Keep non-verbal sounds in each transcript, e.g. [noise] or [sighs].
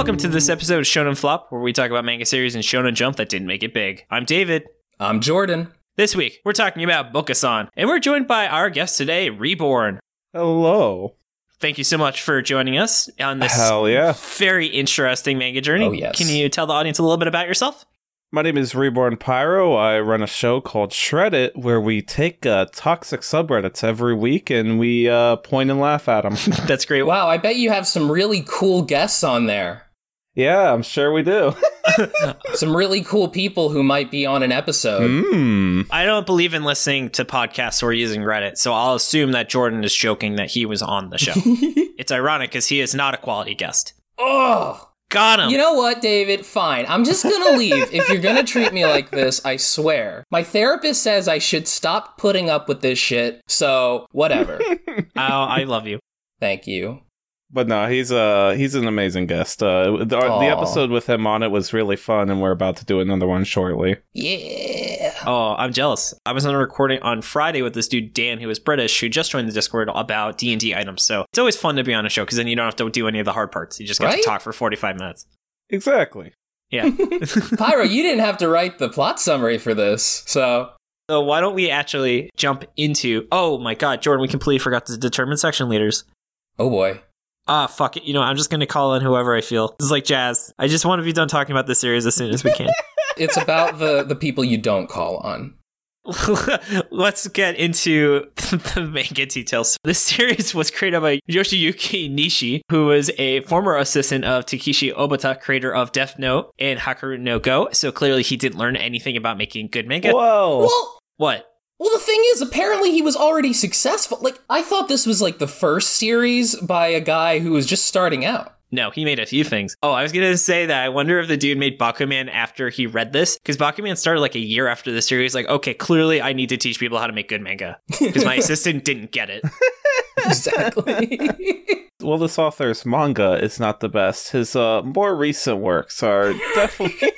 Welcome to this episode of Shonen Flop, where we talk about manga series and Shonen Jump that didn't make it big. I'm David. I'm Jordan. This week, we're talking about Bokusan, and we're joined by our guest today, Reborn. Hello. Thank you so much for joining us on this Hell yeah. very interesting manga journey. Oh, yes. Can you tell the audience a little bit about yourself? My name is Reborn Pyro. I run a show called Shred It where we take uh, toxic subreddits every week and we uh, point and laugh at them. [laughs] That's great. Wow, I bet you have some really cool guests on there. Yeah, I'm sure we do. [laughs] Some really cool people who might be on an episode. Mmm. I don't believe in listening to podcasts or using Reddit, so I'll assume that Jordan is joking that he was on the show. [laughs] it's ironic because he is not a quality guest. Oh, Got him. you know what, David? Fine. I'm just gonna [laughs] leave. if you're gonna treat me like this, I swear. My therapist says I should stop putting up with this shit, so whatever. oh, I love you. Thank you. But no, he's uh he's an amazing guest. Uh, the, the episode with him on it was really fun, and we're about to do another one shortly. Yeah. Oh, I'm jealous. I was on a recording on Friday with this dude Dan, who is British, who just joined the Discord about D and D items. So it's always fun to be on a show because then you don't have to do any of the hard parts. You just get Right? to talk for 45 minutes. Exactly. Yeah. [laughs] [laughs] Pyro, you didn't have to write the plot summary for this, so so why don't we actually jump into? Oh my God, Jordan, we completely forgot to determine section leaders. oh boy. Ah, fuck it. You know, I'm just gonna call in whoever I feel. This is like jazz. I just want to be done talking about this series as soon as we can. [laughs] It's about the the people you don't call on. [laughs] Let's get into [laughs] the manga details. This series was created by Yoshiyuki Nishi, who was a former assistant of Takeshi Obata, creator of Death Note and Hikaru no Go. So clearly he didn't learn anything about making good manga. Whoa. Well, What? Well, the thing is, apparently he was already successful. Like, I thought this was like the first series by a guy who was just starting out. No, he made a few things. Oh, I was gonna say that I wonder if the dude made Bakuman after he read this, because Bakuman started like a year after the series. Like, okay, clearly I need to teach people how to make good manga because my [laughs] assistant didn't get it. [laughs] exactly. [laughs] Well, this author's manga is not the best. His uh, more recent works are definitely.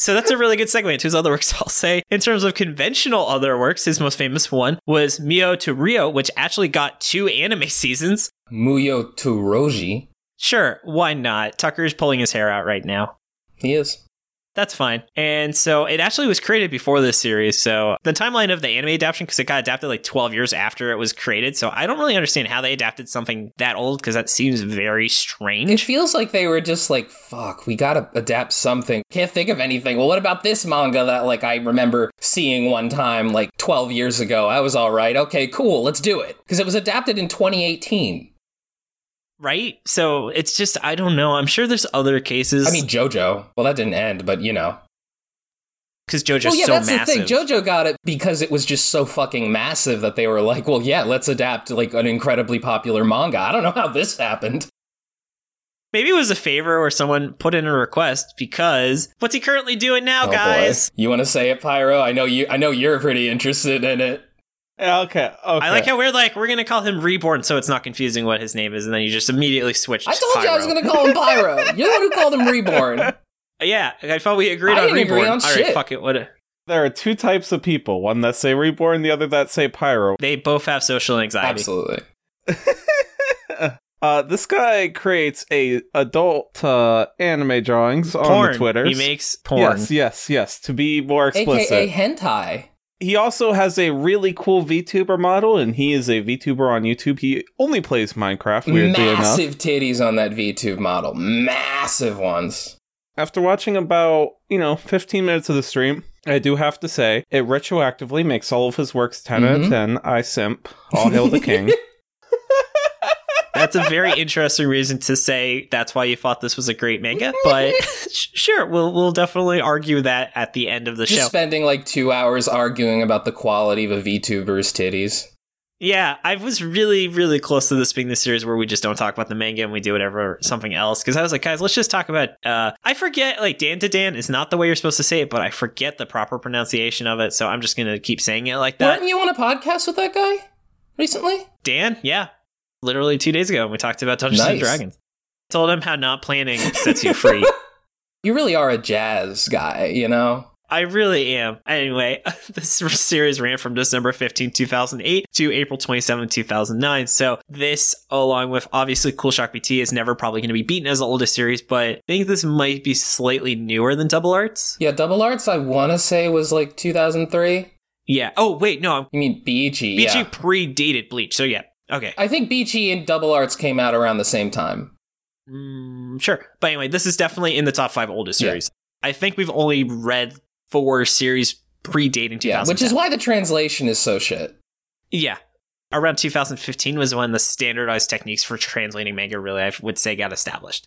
So that's a really good segue into his other works, [laughs] I'll say. In terms of conventional other works, his most famous one was Mio to Rio, which actually got two anime [laughs] seasons. Muhyo to Roji. Sure, why not? Tucker's pulling his hair out right now. He is. That's fine. And so it actually was created before this series. So the timeline of the anime adaptation, because it got adapted like 12 years after it was created. So I don't really understand how they adapted something that old, because that seems very strange. It feels like they were just like, fuck, we gotta adapt something. Can't think of anything. Well, what about this manga that, like, I remember seeing one time, like, 12 years ago? I was alright. Okay, cool, let's do it. Because it was adapted in 2018. Right? So it's just, I don't know. I'm sure there's other cases. I mean, JoJo. Well, that didn't end, but you know. because JoJo's well, yeah, so that's massive. the thing. JoJo got it because it was just so fucking massive that they were like, well, yeah, let's adapt like an incredibly popular manga. I don't know how this happened. Maybe it was a favor or someone put in a request because what's he currently doing now, Oh, guys? boy. You want to say it, Pyro? I know you. I know you're pretty interested in it. Yeah, okay, okay. I like how we're like, we're going to call him Reborn so it's not confusing what his name is. And then you just immediately switch I to told you I was going to call him Pyro. [laughs] You're the one who called him Reborn. Yeah, I thought we agreed I on didn't agree Reborn. on All right, shit. fuck it. What? There are two types of people one that say reborn, the other that say pyro. They both have social anxiety. Absolutely. [laughs] Uh, this guy creates a adult uh, anime drawings on Porn. the Twitters. He makes porn. Yes, yes, yes. To be more explicit, AKA hentai. He also has a really cool VTuber model, and he is a VTuber on YouTube. He only plays Minecraft. Weirdly enough, Massive titties on that VTube model. Massive ones. after watching about you know 15 minutes of the stream, I do have to say it retroactively makes all of his works 10 out Mhm. of 10. I simp. All hail the king. [laughs] That's a very interesting reason to say that's why you thought this was a great manga. But [laughs] sure, we'll we'll definitely argue that at the end of the Just show. spending like two hours arguing about the quality of a VTuber's titties. Yeah, I was really, really close to this being the series where we just don't talk about the manga and we do whatever something else. Because I was like, guys, let's just talk about. Uh, I forget like Dan to Dan is not the way you're supposed to say it, but I forget the proper pronunciation of it, so I'm just gonna keep saying it like that. Weren't you on a podcast with that guy recently? Dan, yeah, literally two days ago and we talked about Dungeons and Nice. Dragons. Told him how not planning sets you free. [laughs] You really are a jazz guy, you know? I really am. Anyway, [laughs] this series ran from December 15, 2008 to April 27, 2009. So this, along with obviously Cool Shock BT, is never probably going to be beaten as the oldest series, but I think this might be slightly newer than Double Arts. Yeah, Double Arts, I want to say was like 2003. Yeah. Oh, wait, no. You mean BG? BG yeah. predated Bleach. So yeah. Okay. I think BG and Double Arts came out around the same time. Mm, sure. But anyway, this is definitely in the top five oldest Yeah. series. I think we've only read four series predating 2010. Yeah, which is why the translation is so shit. Yeah. Around 2015 was when the standardized techniques for translating manga really, I would say, got established.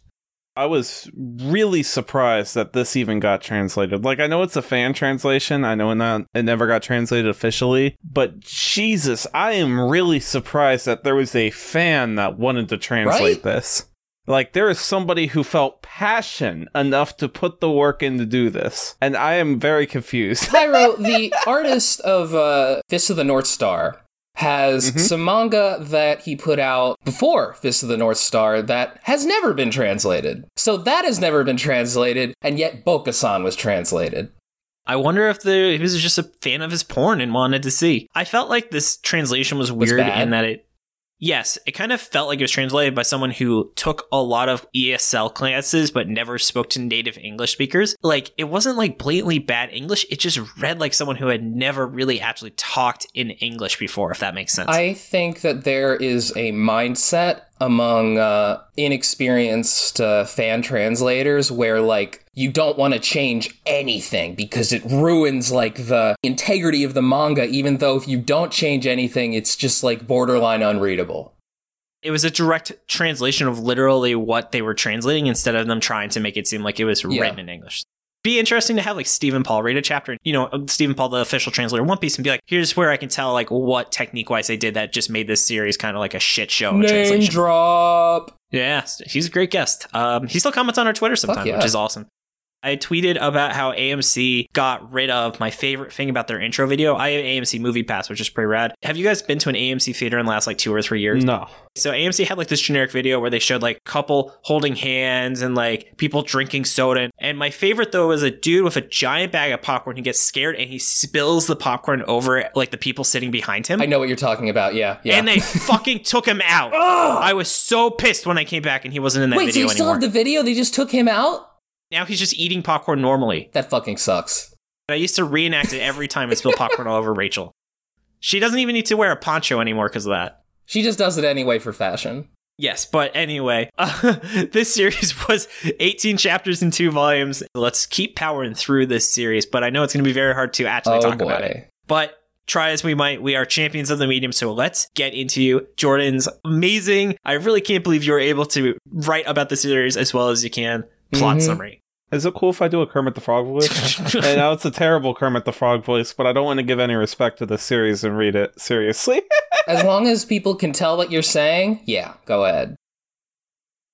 I was really surprised that this even got translated. Like, I know it's a fan translation. I know it not it never got translated officially, but Jesus, I am really surprised that there was a fan that wanted to translate Right? this. Like, there is somebody who felt passion enough to put the work in to do this, and I am very confused. Pyro, [laughs] the artist of uh, Fist of the North Star, has Mhm. some manga that he put out before Fist of the North Star that has never been translated. So that has never been translated, and yet Bokusan was translated. I wonder if the, he was just a fan of his porn and wanted to see. I felt like this translation was Was weird bad? in that it, yes, it kind of felt like it was translated by someone who took a lot of ESL classes but never spoke to native English speakers. Like, it wasn't like blatantly bad English, it just read like someone who had never really actually talked in English before, if that makes sense. I think that there is a mindset among uh, inexperienced uh, fan translators where, like, you don't want to change anything because it ruins, like, the integrity of the manga, even though if you don't change anything, it's just, like, borderline unreadable. it was a direct translation of literally what they were translating instead of them trying to make it seem like it was Yeah. written in English. Be interesting to have like Stephen Paul read a chapter, you know, Stephen Paul, the official translator of One Piece, and be like, here's where I can tell like what technique wise they did that just made this series kind of like a shit show Name translation. drop. Yeah, he's a great guest. Um, he still comments on our Twitter sometimes, yeah. which is awesome. I tweeted about how AMC got rid of my favorite thing about their intro video. I have AMC Movie Pass, which is pretty rad. Have you guys been to an AMC theater in the last like two or three years? no. So AMC had like this generic video where they showed like a couple holding hands and like people drinking soda. And my favorite though was a dude with a giant bag of popcorn. He gets scared and he spills the popcorn over like the people sitting behind him. I know what you're talking about. Yeah, yeah. And they [laughs] fucking took him out. I was so pissed when I came back and he wasn't in that Wait, so video you still anymore. have the video? They just took him out? Now he's just eating popcorn normally. That fucking sucks. I used to reenact it every time and spill popcorn all over Rachel. She doesn't even need to wear a poncho anymore because of that. She just does it anyway for fashion. Yes, but anyway, uh, [laughs] this series was 18 chapters in two volumes. Let's keep powering through this series, but I know it's going to be very hard to actually oh talk boy. about it. But try as we might, we are champions of the medium, so let's get into Jordan's amazing. I really can't believe you were able to write about the series as well as you can. Plot Mhm. summary. Is it cool if I do a Kermit the Frog voice? [laughs] I know it's a terrible Kermit the Frog voice, but I don't want to give any respect to the series and read it seriously. [laughs] As long as people can tell what you're saying, yeah, go ahead.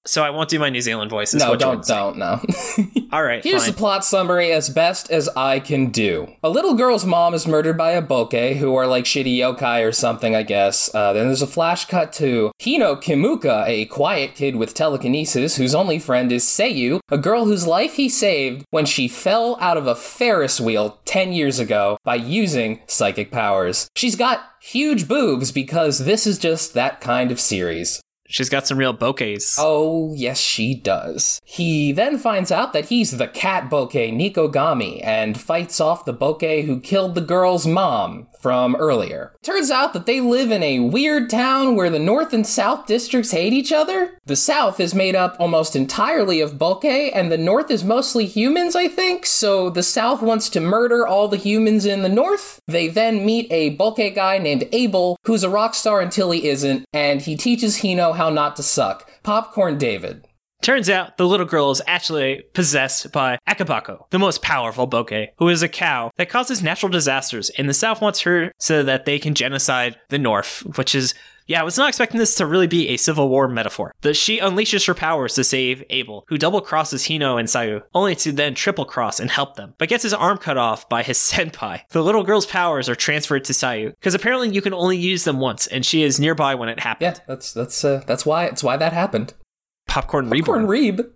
So I won't do my New Zealand voice. is No, don't, don't, no. [laughs] All right, Here's fine. the plot summary as best as I can do. A little girl's mom is murdered by a bokeh, who are like shitty yokai or something, I guess. Uh, then there's a flash cut to Hino Kimuka, a quiet kid with telekinesis, whose only friend is Seiyu, a girl whose life he saved when she fell out of a Ferris wheel 10 years ago by using psychic powers. She's got huge boobs because this is just that kind of series. She's got some real bouquets. Oh, yes, she does. He then finds out that he's the cat bokeh Nekogami and fights off the bokeh who killed the girl's mom from earlier. Turns out that they live in a weird town where the North and South districts hate each other. The South is made up almost entirely of bokeh, and the North is mostly humans, I think, so the South wants to murder all the humans in the North. They then meet a bokeh guy named Abel, who's a rock star until he isn't, and he teaches Hino how not to suck. Popcorn David. Turns out the little girl is actually possessed by Akabeko, the most powerful bokeh, who is a cow that causes natural disasters, and the South wants her so that they can genocide the North, which is. Yeah, I was not expecting this to really be a Civil War metaphor. That she unleashes her powers to save Abel, who double crosses Hino and Sayu, only to then triple cross and help them, but gets his arm cut off by his [laughs] senpai. The little girl's powers are transferred to Sayu, because apparently you can only use them once, and she is nearby when it happened. Yeah, that's that's uh, that's why that's why that happened. Popcorn Reborn. Popcorn Reeb.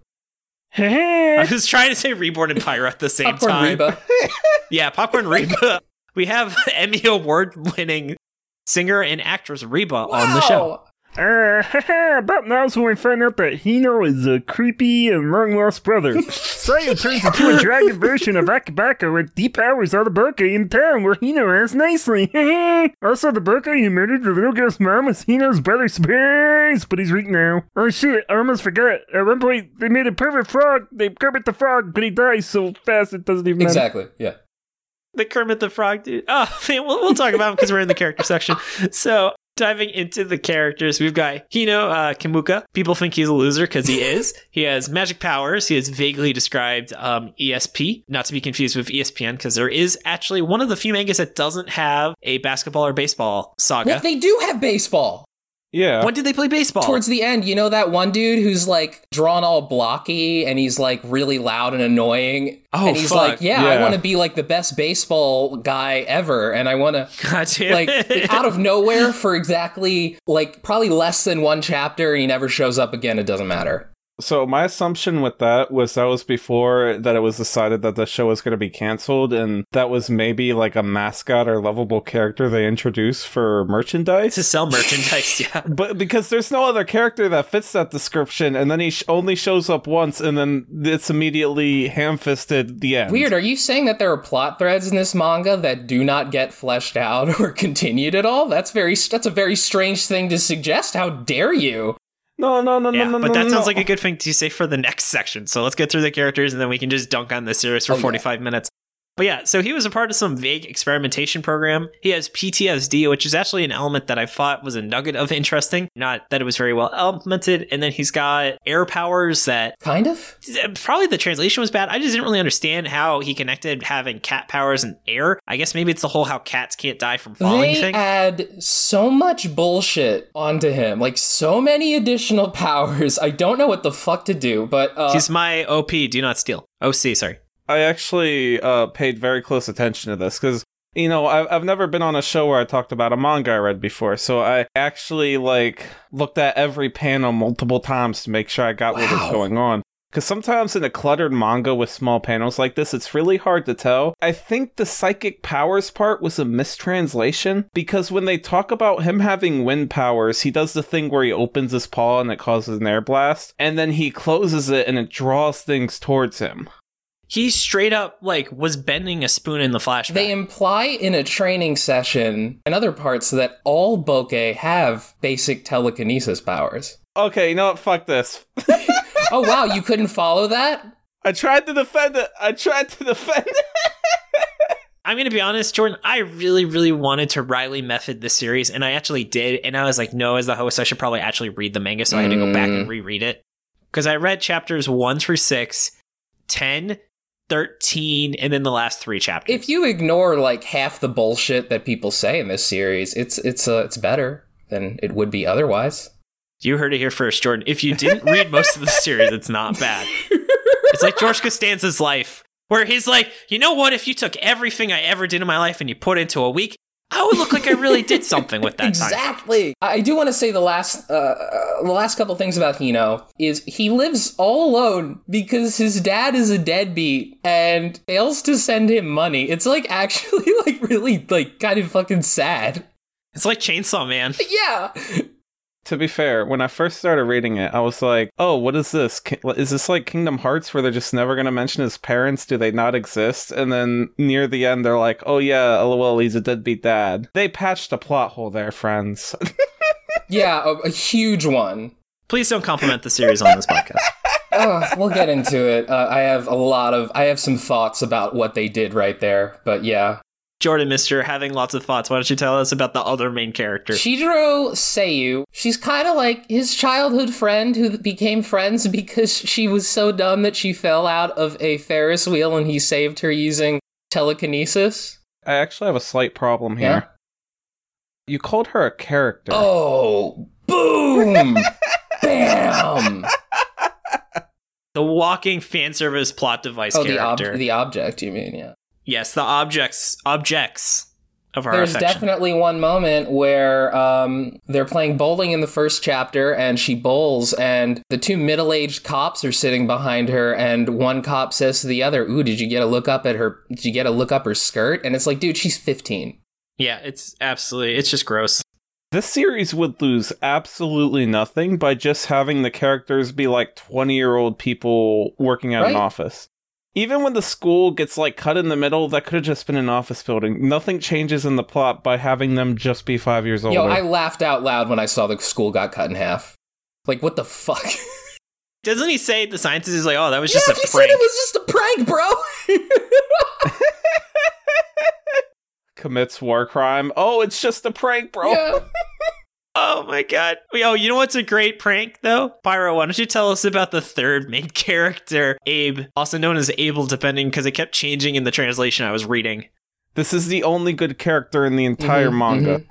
I was trying to say Reborn and Pyro at the same Popcorn time. Reba. [laughs] Yeah, Popcorn Reba. We have [laughs] Emmy Award winning singer and actress Reba on the show. Wow. Uh, [laughs] about now's when we find out that Hino is a creepy and long lost brother. [laughs] Sayu turns into a dragon version of Akabeko with deep powers out of Boke in town where Hino has nicely. [laughs] also, the Boke who murdered the little girl's mom was Hino's brother Space, but he's weak now. Oh shit, I almost forgot. At one point, they made a perfect frog. They Kermit the Frog, but he dies so fast it doesn't even matter. Exactly. Yeah. The Kermit the Frog dude. Oh, man, we'll, we'll talk about him because we're in the character section. So, diving into the characters, we've got Hino uh, Kimuka. People think he's a loser because he is. [laughs] he has magic powers. He has vaguely described um, ESP, not to be confused with ESPN, because there is actually one of the few mangas that doesn't have a basketball or baseball saga. Well, they do have baseball. Yeah. when did they play baseball? Towards the end, you know that one dude who's like drawn all blocky and he's like really loud and annoying. Oh, and he's fuck. like, yeah, I want to be like the best baseball guy ever, and I want to [laughs] God damn like it. [laughs] out of nowhere for exactly like probably less than one chapter, and he never shows up again. It doesn't matter. So my assumption with that was that was before that it was decided that the show was going to be canceled, and that was maybe like a mascot or lovable character they introduced for merchandise. to sell merchandise, [laughs] yeah. But because there's no other character that fits that description, and then he sh- only shows up once, and then it's immediately ham-fisted the end. Weird. Are you saying that there are plot threads in this manga that do not get fleshed out [laughs] or continued at all? That's very that's a very strange thing to suggest. How dare you? No, no, no, Yeah, no, no. but that no. sounds like a good thing to say for the next section. So let's get through the characters and then we can just dunk on the series for Oh, yeah. 45 minutes. But yeah, so he was a part of some vague experimentation program. He has PTSD, which is actually an element that I thought was a nugget of interesting. Not that it was very well implemented. And then he's got air powers that Kind of. probably the translation was bad. I just didn't really understand how he connected having cat powers and air. I guess maybe it's the whole how cats can't die from falling thing? They thing. add so much bullshit onto him, like so many additional [laughs] powers. I don't know what the fuck to do, but uh, He's my OP, do not steal. OC, sorry. I actually uh, paid very close attention to this because you know I've, I've never been on a show where I talked about a manga I read before, so I actually like looked at every panel multiple times to make sure I got what was going on. Because sometimes in a cluttered manga with small panels like this, it's really hard to tell. I think the psychic powers part was a mistranslation because when they talk about him having wind powers, he does the thing where he opens his paw and it causes an air blast, and then he closes it and it draws things towards him. He straight up like was bending a spoon in the flashback. they imply in a training session and other parts that all Bokeh have basic telekinesis powers. Okay, you know what? Fuck this. [laughs] Oh wow, you couldn't follow that? I tried to defend it. I tried to defend it. [laughs] I'm gonna be honest, Jordan. I really, really wanted to Riley method this series, and I actually did. And I was like, no, as the host, I should probably actually read the manga, so I had to go back and mm. reread it because I read chapters one through six, 10, 13, and then the last three chapters. If you ignore like half the bullshit that people say in this series, it's it's uh, it's better than it would be otherwise. you heard it here first, Jordan. If you didn't read most of the [laughs] series, it's not bad. It's like George Costanza's life, where he's like, you know what? If you took everything I ever did in my life and you put it into a week, I would look like I really did something with that time. exactly. I do want to say the last uh, uh, the last couple things about Hino is he lives all alone because his dad is a deadbeat and fails to send him money. It's like [laughs] actually like really like kind of fucking sad. It's like Chainsaw Man. Yeah. To be fair, when I first started reading it, I was like, "Oh, what is this? Is this like Kingdom Hearts, where they're just never going to mention his parents? Do they not exist?" And then near the end, they're like, "Oh yeah, lol, he's a deadbeat dad." They patched a plot hole there, friends. [laughs] Yeah, a, a huge one. Please don't compliment the series on this podcast. [laughs] Ugh, we'll get into it. Uh, I have a lot of I have some thoughts about what they did right there, but yeah. Jordan, Mister, having lots of thoughts. Why don't you tell us about the other main character? Chidoro Seiyu, she's kind of like his childhood friend who became friends because she was so dumb that she fell out of a Ferris wheel and he saved her using telekinesis. I actually have a slight problem here. Yeah? You called her a character. Oh, boom! [laughs] Bam! the walking fan service plot device Oh, the, ob- the object, you mean, yeah. Yes, the objects. Objects. of our There's affection. definitely one moment where um, they're playing bowling in the first chapter, and she bowls, and the two middle-aged cops are sitting behind her, and one cop says to the other, "Ooh, did you get a look up at her? Did you get a look up her skirt?" And it's like, dude, she's 15. yeah, it's absolutely it's just gross. This series would lose absolutely nothing by just having the characters be like 20 year old people working at an office. Even when the school gets like cut in the middle, that could have just been an office building. Nothing changes in the plot by having them just be five years older. Yo, I laughed out loud when I saw the school got cut in half. Like, what the fuck? [laughs] Doesn't he say the scientist is like, oh, that was yeah, just he a said prank? it was just a prank, bro. [laughs] Commits war crime. Oh, it's just a prank, bro. yeah. [laughs] Oh my god. Oh, you know what's a great prank though? Pyro, why don't you tell us about the third main [laughs] character, Abe, also known as Abel, depending because it kept changing in the translation I was reading. This is the only good character in the entire Mhm, manga. mhm.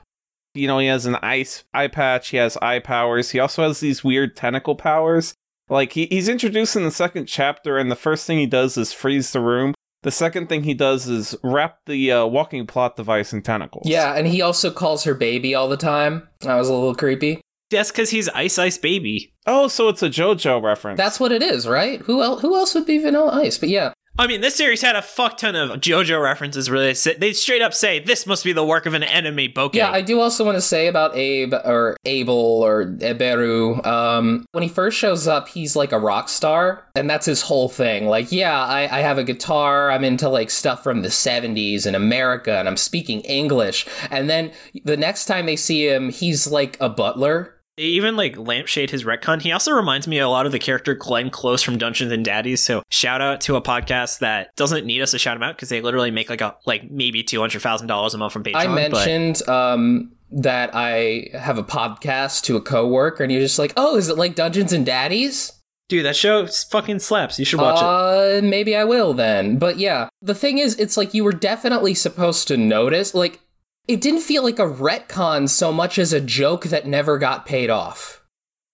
You know, he has an ice eye patch, he has eye powers, he also has these weird tentacle powers. Like, he, he's introduced in the second chapter, and the first thing he does is freeze the room. The second thing he does is wrap the uh, walking plot device in tentacles. Yeah, and he also calls her baby all the time. That was a little creepy. That's because he's Ice Ice Baby. Oh, so it's a JoJo reference. That's what it is, right? Who else? Who else would be Vanilla Ice? But yeah, I mean, this series had a fuck ton of JoJo references where they, say, they straight up say, this must be the work of an enemy bokeh. yeah. I do also want to say about Abe or Abel or Eberu. Um, when he first shows up, he's like a rock star, and that's his whole thing. Like, yeah, I, I have a guitar. I'm into like stuff from the '70s in America, and I'm speaking English. And then the next time they see him, he's like a butler. They even like lampshade his retcon. He also reminds me a lot of the character Glenn Close from Dungeons and Daddies. So shout out to a podcast that doesn't need us to shout him out because they literally make like a like maybe two hundred thousand dollars a month from Patreon. I but- mentioned um, that I have a podcast to a coworker, and you're just like, "Oh, is it like Dungeons and Daddies?" dude, that show fucking slaps. You should watch it. uh, maybe I will then. But yeah, the thing is, it's like you were definitely supposed to notice. Like, it didn't feel like a retcon so much as a joke that never got paid off.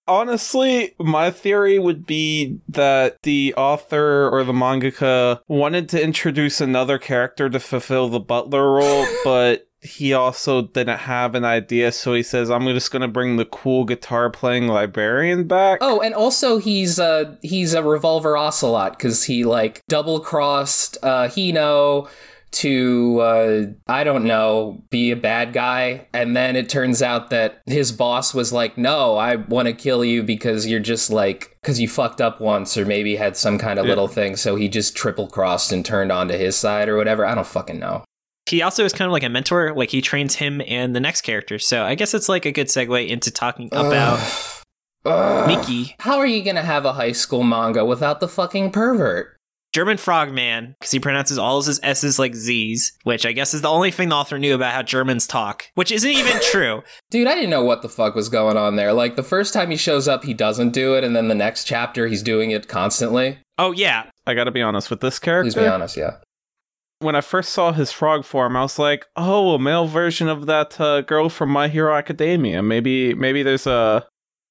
Honestly, my theory would be that the author or the mangaka wanted to introduce another character to fulfill the butler role, [laughs] but he also didn't have an idea, so he says, I'm just going to bring the cool guitar playing librarian back. Oh, and also he's a he's a revolver ocelot because he like double crossed uh Hino to uh I don't know be a bad guy and then it turns out that his boss was like no I want to kill you because you're just like cuz you fucked up once or maybe had some kind of Yeah. little thing so he just triple crossed and turned onto his side or whatever I don't fucking know. He also is kind of like a mentor. Like he trains him and the next character. So I guess it's like a good segue into talking about Ugh. Mickey, How are you going to have a high school manga without the fucking pervert? German Frogman, because he pronounces all of his S's like Z's, which I guess is the only thing the author knew about how Germans talk, which isn't even [laughs] true. Dude, I didn't know what the fuck was going on there. Like, the first time he shows up, he doesn't do it, and then the next chapter, he's doing it constantly. Oh yeah, I gotta be honest with this Please character. be honest, yeah. When I first saw his frog form, I was like, "Oh, a male version of that uh, girl from My Hero Academia. Maybe, maybe there's a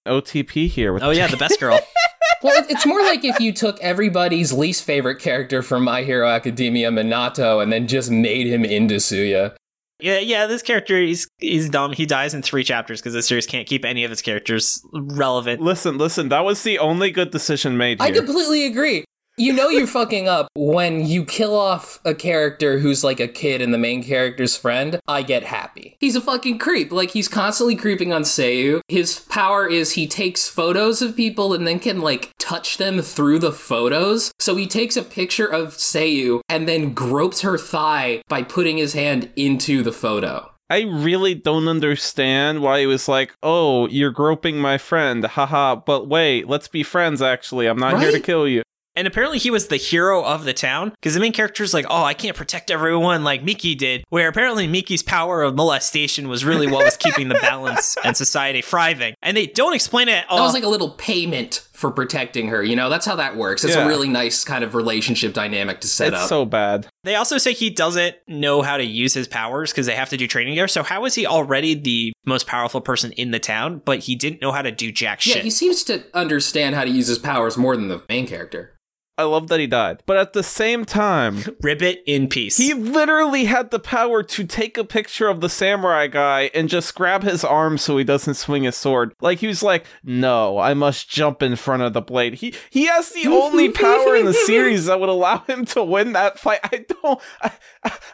OTP here." With oh yeah, the best girl. [laughs] Well, it's more like if you took everybody's least favorite character from My Hero Academia, Mineta, and then just made him into Suya. Yeah, yeah, this character he's he's dumb. He dies in three chapters because the series can't keep any of its characters relevant. Listen, listen. That was the only good decision made I completely agree. You know you're fucking up when you kill off a character who's like a kid and the main character's friend. I get happy. He's a fucking creep. Like he's constantly creeping on Seiyu. His power is he takes photos of people and then can like touch them through the photos. So he takes a picture of Seiyu and then gropes her thigh by putting his hand into the photo. I really don't understand why he was like, "Oh, you're groping my friend, haha." But wait, let's be friends. Actually, I'm not here to kill you. And apparently he was the hero of the town because the main character's like, oh, I can't protect everyone like Miki did. Where apparently Miki's power of molestation was really what was keeping the [laughs] balance and society thriving. And they don't explain it at all. That was uh, like a little payment for protecting her, you know? That's how that works. It's Yeah. a really nice kind of relationship dynamic to set it's up. so bad. They also say he doesn't know how to use his powers because they have to do training there. So how is he already the most powerful person in the town, but he didn't know how to do jack shit? Yeah, shit? he seems to understand how to use his powers more than the main character. I love that he died. But at the same time, [laughs] Ribbit in peace. he literally had the power to take a picture of the samurai guy and just grab his arm so he doesn't swing his sword. Like he was like, "No, I must jump in front of the blade." He he has the only [laughs] power in the series that would allow him to win that fight. I don't. I,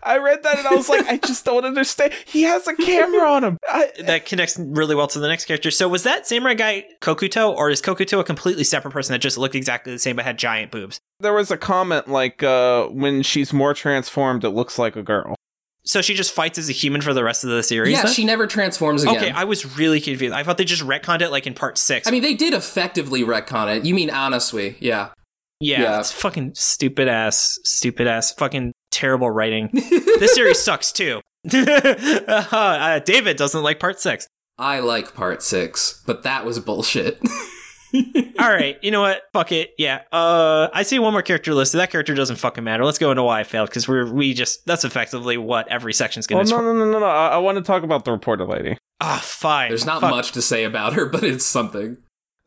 I read that and I was like, I just don't understand. He has a camera on him. I, that connects really well to the next character. So was that samurai guy Kokuto, or is Kokuto a completely separate person that just looked exactly the same but had giant boobs? There was a comment like, uh, "When she's more transformed, it looks like a girl." So she just fights as a human for the rest of the series. yeah, then? she never transforms again. Okay, I was really confused. I thought they just retconned it like in part six. I mean, they did effectively retcon it. You mean honestly? Yeah. yeah, yeah. it's fucking stupid ass, stupid ass, fucking terrible writing. [laughs] this series sucks too. [laughs] uh, David doesn't like part six. I like part six, but that was bullshit. [laughs] All right, you know what? Fuck it. Yeah. Uh, I see one more character listed. That character doesn't fucking matter. Let's go into why I failed because we're we just that's effectively what every section's Oh gonna. no no no no no! I, I want to talk about the reporter lady. Ah, fine. There's not Fuck. much to say about her, but it's something.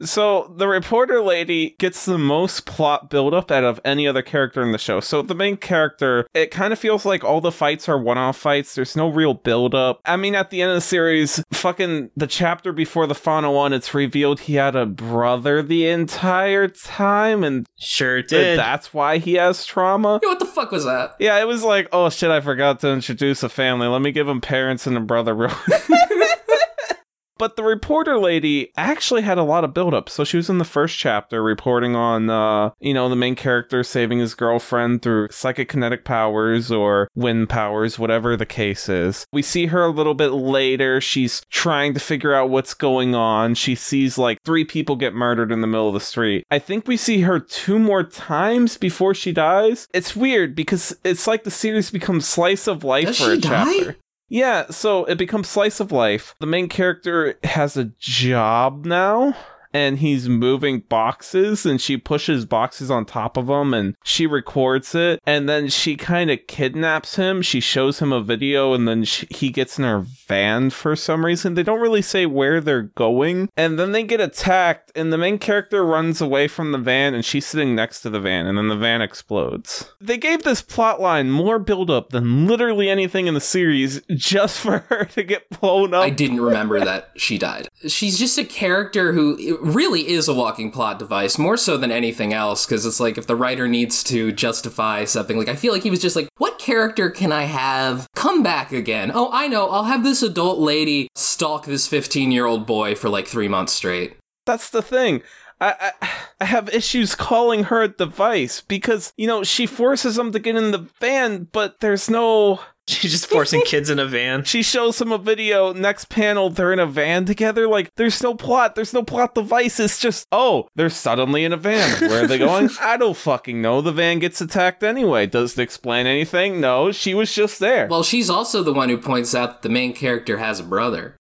So the reporter lady gets the most plot buildup out of any other character in the show. So the main character, it kind of feels like all the fights are one-off fights. There's no real buildup. I mean, at the end of the series, fucking the chapter before the final one, it's revealed he had a brother the entire time, and Sure did. that's why he has trauma. Yeah, what the fuck was that? Yeah, it was like, oh shit, I forgot to introduce a family. Let me give him parents and a brother real [laughs] [laughs] But the reporter lady actually had a lot of buildup. So she was in the first chapter reporting on, uh, you know, the main character saving his girlfriend through psychic kinetic powers or wind powers, whatever the case is. We see her a little bit later. She's trying to figure out what's going on. She sees like three people get murdered in the middle of the street. I think we see her two more times before she dies. It's weird because it's like the series becomes slice of life Does for a die? chapter. Yeah, so it becomes slice of life. The main character has a job now. And he's moving boxes, and she pushes boxes on top of him, and she records it. And then she kind of kidnaps him. She shows him a video, and then she, he gets in her van for some reason. They don't really say where they're going. And then they get attacked, and the main character runs away from the van, and she's sitting next to the van, and then the van explodes. They gave this plot line more buildup than literally anything in the series just [laughs] for her to get blown up. I didn't remember that she died. She's just a character who really is a walking plot device, more so than anything else, because it's like if the writer needs to justify something, like I feel like he was just like, what character can I have come back again? Oh, I know, I'll have this adult lady stalk this 15 year old boy for like three months straight. That's the thing. I, I I have issues calling her a device because you know she forces him to get in the van, but there's no. [laughs] She's just forcing kids in a van. She shows him a video. Next panel, they're in a van together. Like there's no plot. There's no plot device. It's just oh, they're suddenly in a van. Where are they going? [laughs] I don't fucking know. The van gets attacked anyway. Does it explain anything? No, she was just there. Well, she's also the one who points out that the main character has a brother.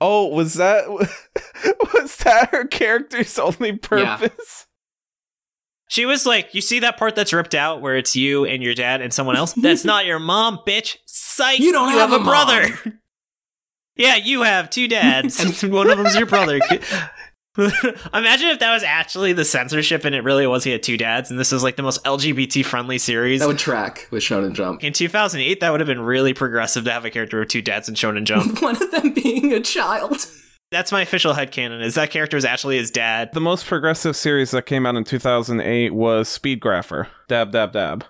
oh, was that [laughs] was that her character's only purpose? She was like, "You see that part that's ripped out where it's you and your dad and someone else? That's [laughs] not your mom, bitch. Psych. You don't have a a mom." brother. [laughs] yeah, you have two dads, and [laughs] one of them's your brother." Imagine if that was actually the censorship and it really was he had two dads, and this is like the most LGBT friendly series. That would track with Shonen Jump. in 2008, that would have been really progressive to have a character with two dads in Shonen Jump. One of them being a child. That's my official headcanon, is that character is actually his dad. The most progressive series that came out in 2008 was Speedgrapher. Dab, dab, dab.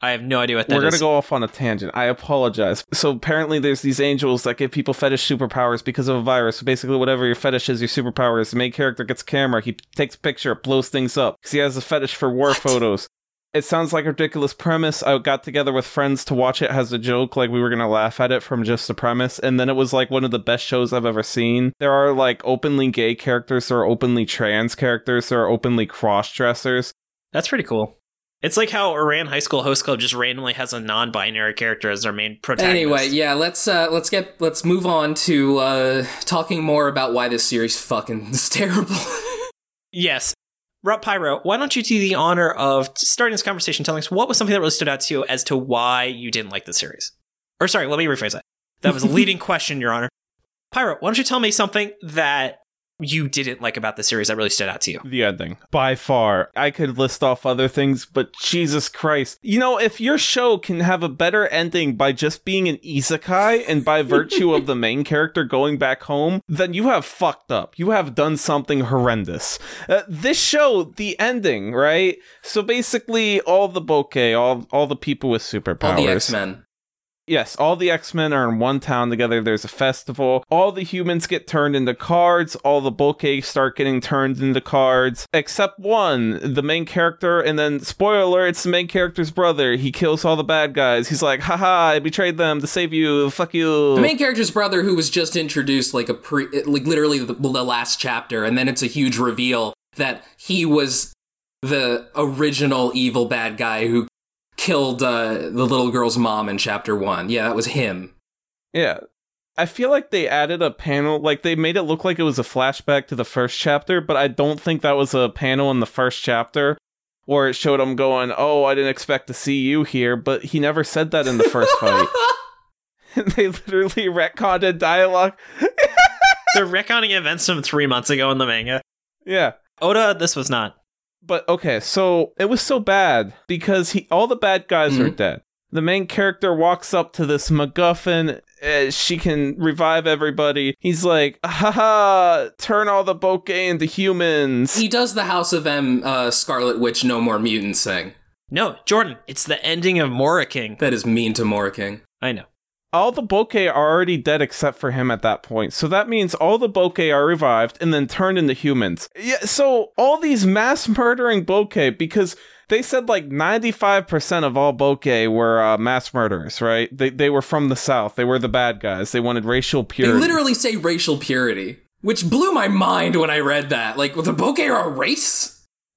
I have no idea what that We're is. going to go off on a tangent. I apologize. So, apparently, there's these angels that give people fetish superpowers because of a virus. So, basically, whatever your fetish is, your superpower is. The main character gets a camera, he takes a picture, blows things up because he has a fetish for war photos. It sounds like a ridiculous premise. I got together with friends to watch it as a joke, like we were gonna laugh at it from just the premise, and then it was like one of the best shows I've ever seen. There are like openly gay characters, there are openly trans characters, there are openly cross dressers. That's pretty cool. It's like how Ouran High School Host Club just randomly has a non-binary character as their main protagonist. Anyway, yeah, let's uh let's get let's move on to uh talking more about why this series fucking is [laughs] terrible. Yes. Rob Pyro, why don't you do the honor of starting this conversation telling us what was something that really stood out to you as to why you didn't like the series? Or sorry, let me rephrase that. That was a leading [laughs] question, Your Honor. Pyro, why don't you tell me something that you didn't like about the series that really stood out to you? The ending. By far. I could list off other things, but Jesus Christ. You know, if your show can have a better ending by just being an isekai and by virtue of the [laughs] main character going back home, then you have fucked up. You have done something horrendous. Uh, this show, the ending, right? So basically, all the bokeh, all, all the people with superpowers. All the X Men. Yes, all the X Men are in one town together. There's a festival. All the humans get turned into cards. All the bokeh start getting turned into cards, except one, the main character. And then, spoiler, it's the main character's brother. He kills all the bad guys. He's like, haha, I betrayed them to save you. Fuck you. The main character's brother, who was just introduced like a pre, like literally the, the last chapter, and then it's a huge reveal that he was the original evil bad guy who killed uh, the little girl's mom in chapter one. Yeah, that was him. Yeah. I feel like they added a panel, like they made it look like it was a flashback to the first chapter, but I don't think that was a panel in the first chapter where it showed him going, Oh, I didn't expect to see you here, but he never said that in the first fight. [laughs] [laughs] they literally retconned dialogue. [laughs] They're retconning events from three months ago in the manga. Yeah. Oda, this was not. But okay, so it was so bad because he all the bad guys are Mhm. dead. The main character walks up to this MacGuffin. Uh, she can revive everybody. He's like, haha, turn all the bokeh into humans. He does the House of M uh, Scarlet Witch No More Mutants thing. No, Jordan, it's the ending of Mora King. That is mean to Mora King. I know. All the bokeh are already dead except for him at that point. So that means all the bokeh are revived and then turned into humans. Yeah, so all these mass [laughs] murdering bokeh because they said like 95% of all bokeh were uh, mass murderers, right? They they were from the south. They were the bad guys. They wanted racial purity. They literally say racial purity, which blew my mind when I read that. Like, the Bokeh are a race?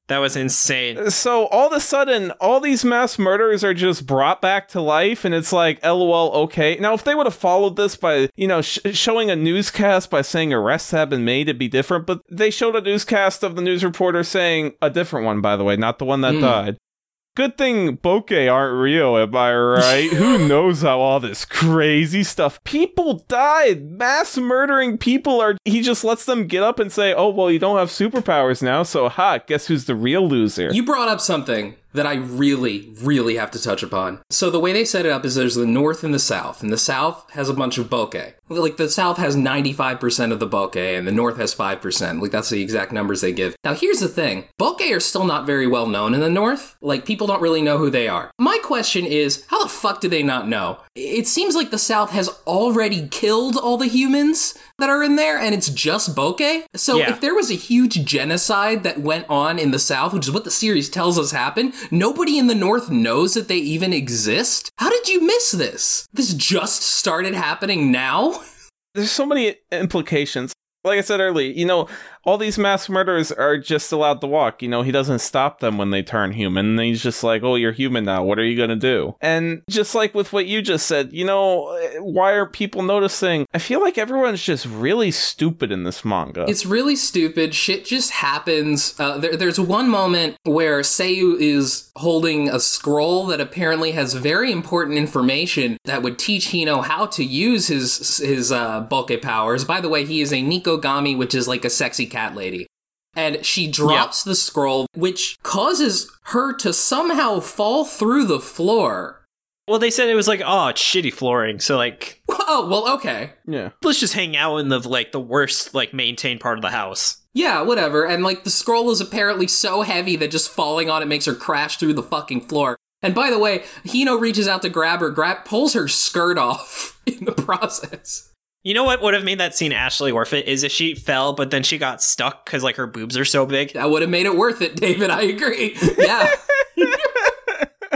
That was insane. so all of a sudden, all these mass murders are just brought back to life, and it's like, lol, okay. Now, if they would have followed this by, you know, sh- showing a newscast by saying arrests have been made, it'd be different. But they showed a newscast of the news reporter saying a different one, by the way, not the one that Hmm. died. Good thing bokeh aren't real, am I right? Who [laughs] knows how all this crazy stuff? People died. Mass murdering people are. He just lets them get up and say, oh, well, you don't have superpowers now, so ha, guess who's the real loser? You brought up something that I really, really have to touch upon. So the way they set it up is there's the North and the South, and the South has a bunch of bokeh. Like the South has 95% of the bokeh, and the North has 5%. Like that's the exact numbers they give. Now here's the thing. Bokeh are still not very well known in the North. Like people don't really know who they are. My question is, how the fuck do they not know? It seems like the South has already killed all the humans that are in there, and it's just bokeh. So Yeah. if there was a huge genocide that went on in the South, which is what the series tells us happened, nobody in the North knows that they even exist. How did you miss this? This just started happening now? there's so many implications. Like I said earlier, you know, all these mass murderers are just allowed to walk. You know, he doesn't stop them when they turn human. He's just like, oh, you're human now. What are you going to do? And just like with what you just said, you know, why are people noticing? I feel like everyone's just really stupid in this manga. It's really stupid. Shit just happens. Uh, there, there's one moment where Seiyu is holding a scroll that apparently has very important information that would teach Hino how to use his his uh, powers. By the way, he is a Nekogami, which is like a sexy cat lady. And she drops the scroll, which causes her to somehow fall through the floor. Well, they said it was like, oh, it's shitty flooring. So like, [laughs] Oh, well, okay. yeah. let's just hang out in the like the worst like maintained part of the house. Yeah, whatever. And like the scroll is apparently so heavy that just falling on it makes her crash through the fucking floor. And by the way, Hino reaches out to grab her, grab pulls her skirt off [laughs] in the process. You know what would have made that scene Ashley worth it is if she fell, but then she got stuck because like her boobs are so big. That would have made it worth it, David. I agree. Yeah. [laughs]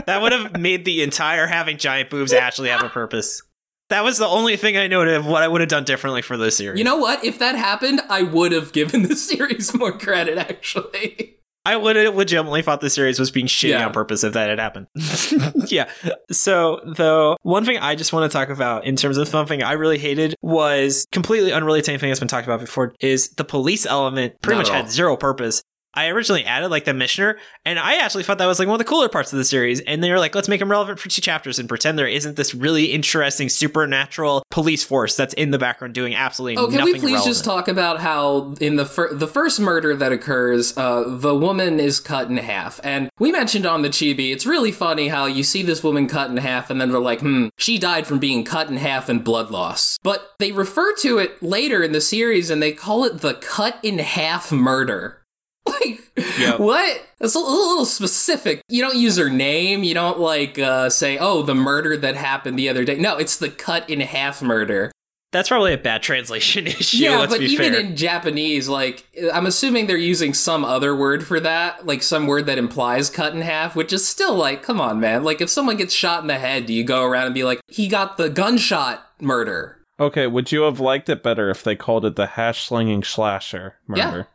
That would have made the entire having giant boobs Ashley have a purpose. That was the only thing I noted of what I would have done differently for this series. you know what? If that happened, I would have given the series more credit, actually. I would have legitimately thought the series was being shitty Yeah. on purpose if that had happened. [laughs] yeah. So, though, one thing I just want to talk about in terms of something I really hated was completely unrelated to anything that's been talked about before is the police element pretty Not much had zero purpose. I originally added like the missioner, and I actually thought that was like one of the cooler parts of the series. And they were like, let's make him relevant for two chapters and pretend there isn't this really interesting supernatural police force that's in the background doing absolutely Oh, can nothing we please relevant. just talk about how in the fir- the first murder that occurs, uh, the woman is cut in half, and we mentioned on the Chibi, it's really funny how you see this woman cut in half, and then they're like, "Hmm, she died from being cut in half and blood loss." But they refer to it later in the series, and they call it the cut in half murder. [laughs] Like Yep. what? It's a little, specific. You don't use her name. You don't like uh, say, "Oh, the murder that happened the other day." No, it's the cut in half murder. That's probably a bad translation [laughs] issue. Yeah, let's but be even fair. in Japanese, like I'm assuming they're using some other word for that, like some word that implies cut in half, which is still like, come on, man. Like if someone gets shot in the head, do you go around and be like, he got the gunshot murder? Okay, would you have liked it better if they called it the hash slinging slasher murder?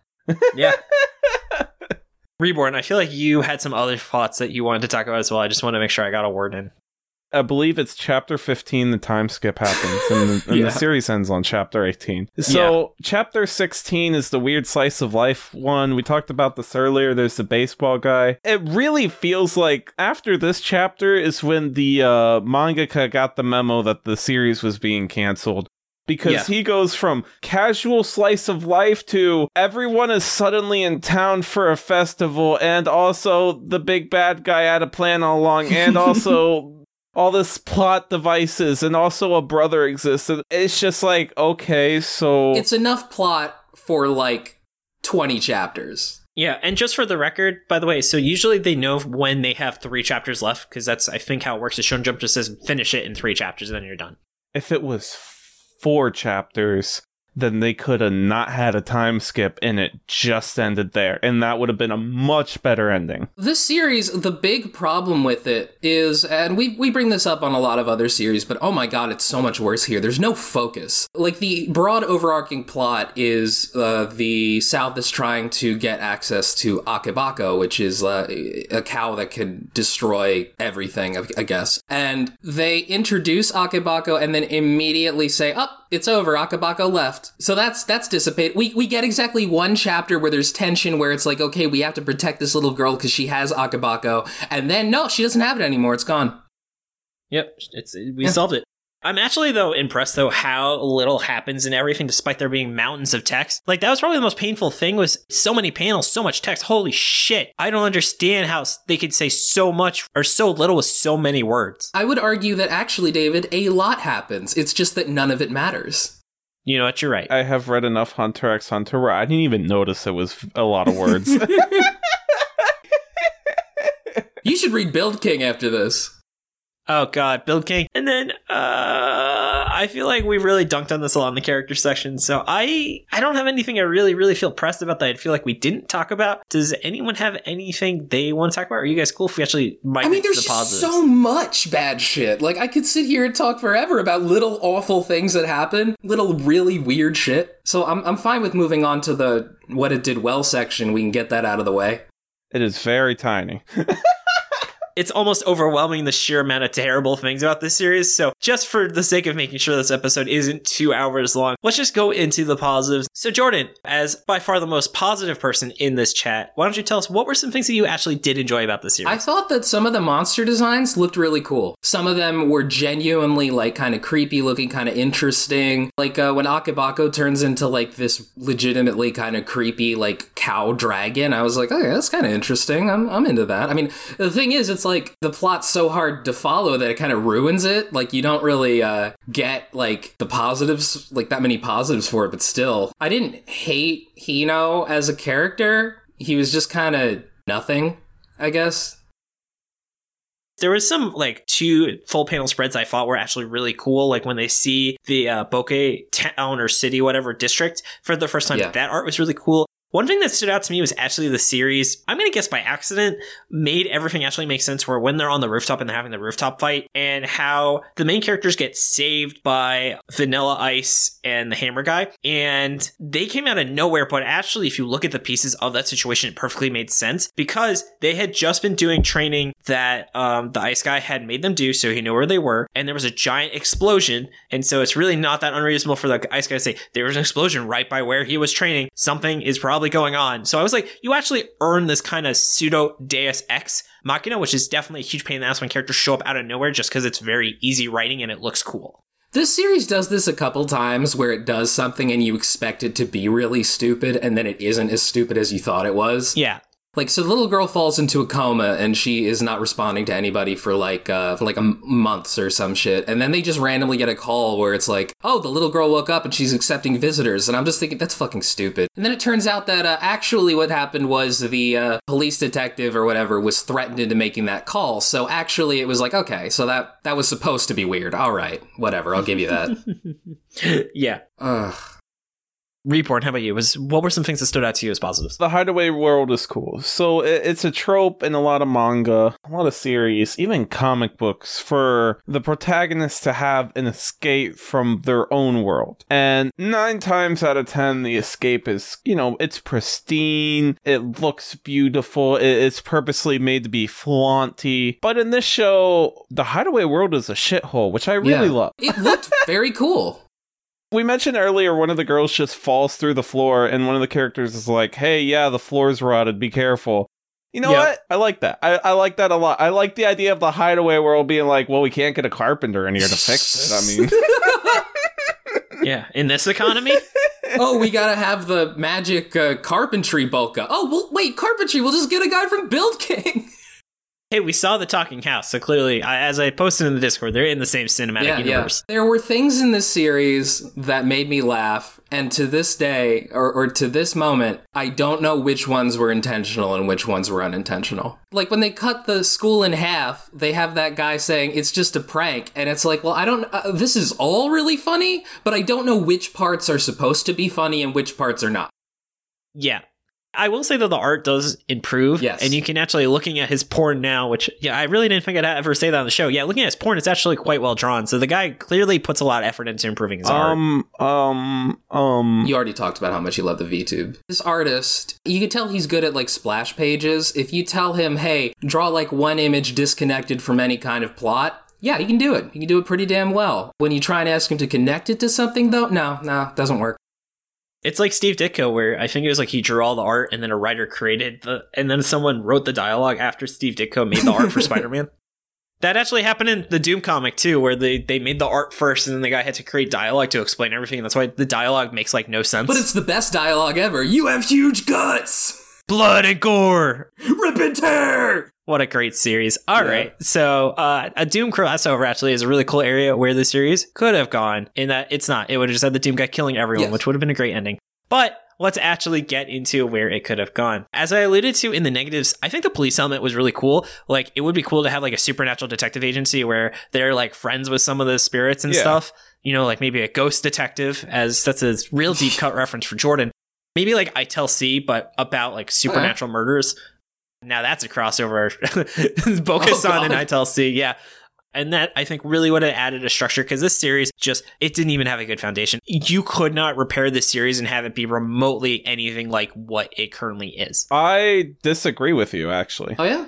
yeah. [laughs] Reborn, I feel like you had some other thoughts that you wanted to talk about as well. I just want to make sure I got a word in. I believe it's chapter 15, the time skip happens, and, the, and [laughs] Yeah. the series ends on chapter 18. So, chapter 16 is the weird slice of life one. We talked about this earlier. There's the baseball guy. It really feels like after this chapter is when the uh, mangaka got the memo that the series was being canceled. Because Yeah. he goes from casual slice of life to everyone is suddenly in town for a festival, and also the big bad guy had a plan all along, and [laughs] also all this plot devices and also a brother exists and it's just like okay so It's enough plot for like 20 chapters. Yeah, and just for the record, by the way, so usually they know when they have three chapters left because that's I think how it works. Is Shonen Jump just says finish it in three chapters and then you're done. if it was four chapters then they could have not had a time skip and it just ended there and that would have been a much better ending This series, the big problem with it is, and we we bring this up on a lot of other series, but oh my god, it's so much worse here. There's no focus. Like the broad overarching plot is uh, the South is trying to get access to Akabeko, which is uh, a cow that can destroy everything, I- guess. And they introduce Akabeko and then immediately say, "Up, it's over. Akabeko left." So that's that's dissipate. We we get exactly one chapter where there's tension where it's like, okay, we have to protect this little girl because she has Akabeko, and then no, she doesn't have it anymore. It's gone. Yep, it's we Yeah. solved it. I'm actually though impressed though how little happens in everything, despite there being mountains of text. Like that was probably the most painful thing was so many panels, so much text. Holy shit! I don't understand how they could say so much or so little with so many words. I would argue that actually, David, a lot happens. It's just that none of it matters. You know what? You're right. i have read enough hunter x hunter where i didn't even notice it was a lot of words [laughs] [laughs] You should read Build King after this. Oh god, Build King. And then uh I feel like we really dunked on this a lot in the character section. So I I don't have anything I really, really feel pressed about that I feel like we didn't talk about. Does anyone have anything they want to talk about? Are you guys cool if we actually might I mean, there's the just so much bad shit. Like, I could sit here and talk forever about little awful things that happen, little really weird shit. So I'm, I'm fine with moving on to the what it did well section. We can get that out of the way. it is very tiny [laughs] it's almost overwhelming the sheer amount of terrible things about this series. So, just for the sake of making sure this episode isn't two hours long, let's just go into the positives. So, Jordan, as by far the most positive person in this chat, why don't you tell us what were some things that you actually did enjoy about this series? I thought that some of the monster designs looked really cool. Some of them were genuinely like kind of creepy looking, kind of interesting. Like uh, when Akabeko turns into like this legitimately kind of creepy like cow dragon, I was like, oh, yeah, that's kind of interesting. I'm I'm into that. I mean, the thing is, it's like the plot's so hard to follow that it kind of ruins it. Like you don't really uh, get like the positives, like that many positives for it. But still, I didn't hate Hino as a character. He was just kind of nothing, I guess. there was some like two full panel spreads I thought were actually really cool. Like when they see the uh, Bokeh town or city, whatever district for the first time. Yeah. That art was really cool. One thing that stood out to me was actually the series, I'm going to guess by accident, made everything actually make sense where when they're on the rooftop and they're having the rooftop fight and how the main characters get saved by Vanilla Ice and the Hammer Guy. And they came out of nowhere, but actually, if you look at the pieces of that situation, it perfectly made sense because they had just been doing training that um, the Ice Guy had made them do, so he knew where they were. And there was a giant explosion. And so it's really not that unreasonable for the Ice Guy to say, there was an explosion right by where he was training. Something is probably probably going on. So I was like, you actually earn this kind of pseudo Deus Ex Machina, which is definitely a huge pain in the ass when characters show up out of nowhere just because it's very easy writing and it looks cool. This series does this a couple times where it does something and you expect it to be really stupid and then it isn't as stupid as you thought it was. Yeah. Like, so the little girl falls into a coma and she is not responding to anybody for like, uh, for like a m- months or some shit. And then they just randomly get a call where it's like, oh, the little girl woke up and she's accepting visitors. And I'm just thinking, that's fucking stupid. And then it turns out that, uh, actually what happened was the, uh, police detective or whatever was threatened into making that call. So actually it was like, okay, so that, that was supposed to be weird. All right, whatever, I'll give you that. [laughs] yeah. Ugh. Reborn, how about you? Was what were some things that stood out to you as positives? The hideaway world is cool. So it, it's a trope in a lot of manga, a lot of series, even comic books for the protagonist to have an escape from their own world. And nine times out of ten, the escape is, you know, it's pristine, it looks beautiful, it, it's purposely made to be flaunty. But in this show, the hideaway world is a shithole, which I really Yeah. love. It looked very cool. We mentioned earlier one of the girls just falls through the floor, and one of the characters is like, "Hey, yeah, the floor's rotted. Be careful." You know Yep. what? I like that. I, I like that a lot. I like the idea of the hideaway world being like, "Well, we can't get a carpenter in here to fix it." I mean, [laughs] yeah, in this economy, oh, we gotta have the magic uh, carpentry bulka. Oh, well, wait, carpentry. We'll just get a guy from Build King. [laughs] hey, we saw the talking house, so clearly, I, as I posted in the Discord, they're in the same cinematic universe. There were things in this series that made me laugh, and to this day, or, or to this moment, I don't know which ones were intentional and which ones were unintentional. Like when they cut the school in half, they have that guy saying it's just a prank, and it's like, well, I don't. Uh, this is all really funny, but I don't know which parts are supposed to be funny and which parts are not. Yeah. I will say that the art does improve. Yes. And you can actually, looking at his porn now, which, yeah, I really didn't think I'd ever say that on the show. Yeah, looking at his porn, it's actually quite well drawn. So the guy clearly puts a lot of effort into improving his art. um, um, um. You already talked about how much you love the VTube. This artist, you can tell he's good at like splash pages. If you tell him, hey, draw like one image disconnected from any kind of plot, yeah, he can do it. He can do it pretty damn well. When you try and ask him to connect it to something, though, no, no, doesn't work. It's like Steve Ditko, where I think it was like he drew all the art and then a writer created the, and then someone wrote the dialogue after Steve Ditko made the art for [laughs] Spider Man. That actually happened in the Doom comic too, where they, they made the art first and then the guy had to create dialogue to explain everything. And that's why the dialogue makes like no sense. But it's the best dialogue ever. You have huge guts! blood and gore. Rip and tear! What a great series. All Yeah. right, So, uh, a Doom crossover actually is a really cool area where the series could have gone, in that it's not. It would have just had the Doom guy killing everyone, Yes. which would have been a great ending. But let's actually get into where it could have gone. As I alluded to in the negatives, I think the police element was really cool. Like, it would be cool to have like a supernatural detective agency where they're like friends with some of the spirits and Yeah. stuff. You know, like maybe a ghost detective, as that's a real deep cut [laughs] reference for Jordan. Maybe like I Tell C, but about like supernatural murders. Now that's a crossover. [laughs] Bokusan Oh, and God. I Tell C, yeah. And that I think really would have added a structure because this series just it didn't even have a good foundation. You could not repair this series and have it be remotely anything like what it currently is. I disagree with you, actually. Oh, yeah?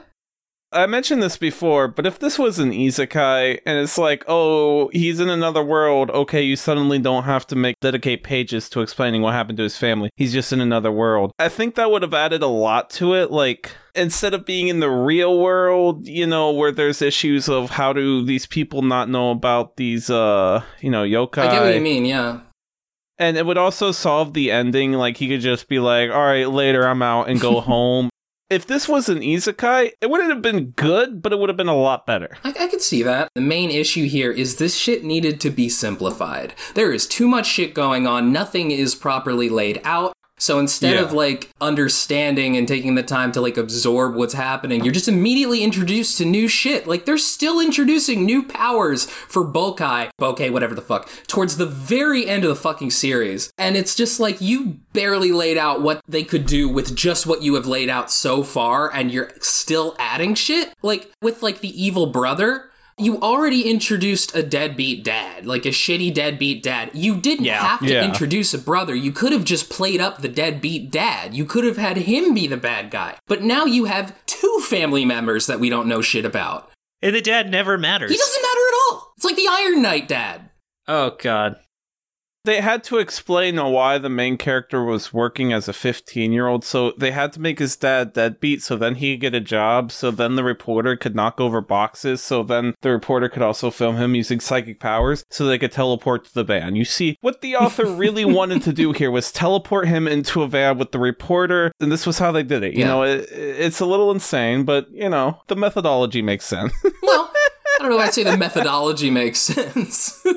I mentioned this before, but if this was an isekai and it's like, oh, he's in another world, okay, you suddenly don't have to make dedicate pages to explaining what happened to his family. He's just in another world. I think that would have added a lot to it. Like, instead of being in the real world, you know, where there's issues of how do these people not know about these, uh, you know, yokai. I get what you mean, yeah. And it would also solve the ending. Like he could just be like, "All right, later, I'm out," and go [laughs] home. If this was an isekai, it wouldn't have been good, but it would have been a lot better. I, I could see that. The main issue here is this shit needed to be simplified. There is too much shit going on. Nothing is properly laid out. So instead Yeah. of like understanding and taking the time to like absorb what's happening, you're just immediately introduced to new shit. Like they're still introducing new powers for Bokai, Bokeh, whatever the fuck, towards the very end of the fucking series. And it's just like you barely laid out what they could do with just what you have laid out so far, and you're still adding shit. Like with like the evil brother. You already introduced a deadbeat dad, like a shitty deadbeat dad. You didn't Yeah. have to Yeah. introduce a brother. You could have just played up the deadbeat dad. You could have had him be the bad guy. But now you have two family members that we don't know shit about. And the dad never matters. He doesn't matter at all. It's like the Iron Knight dad. Oh god. They had to explain why the main character was working as a 15 year old, so they had to make his dad deadbeat so then he could get a job, so then the reporter could knock over boxes, so then the reporter could also film him using psychic powers so they could teleport to the van. You see, what the author [laughs] really wanted to do here was teleport him into a van with the reporter, and this was how they did it. You Yeah. know, it, it's a little insane, but, you know, the methodology makes sense. Well, I don't know. Why I'd say the [laughs] methodology makes sense. [laughs]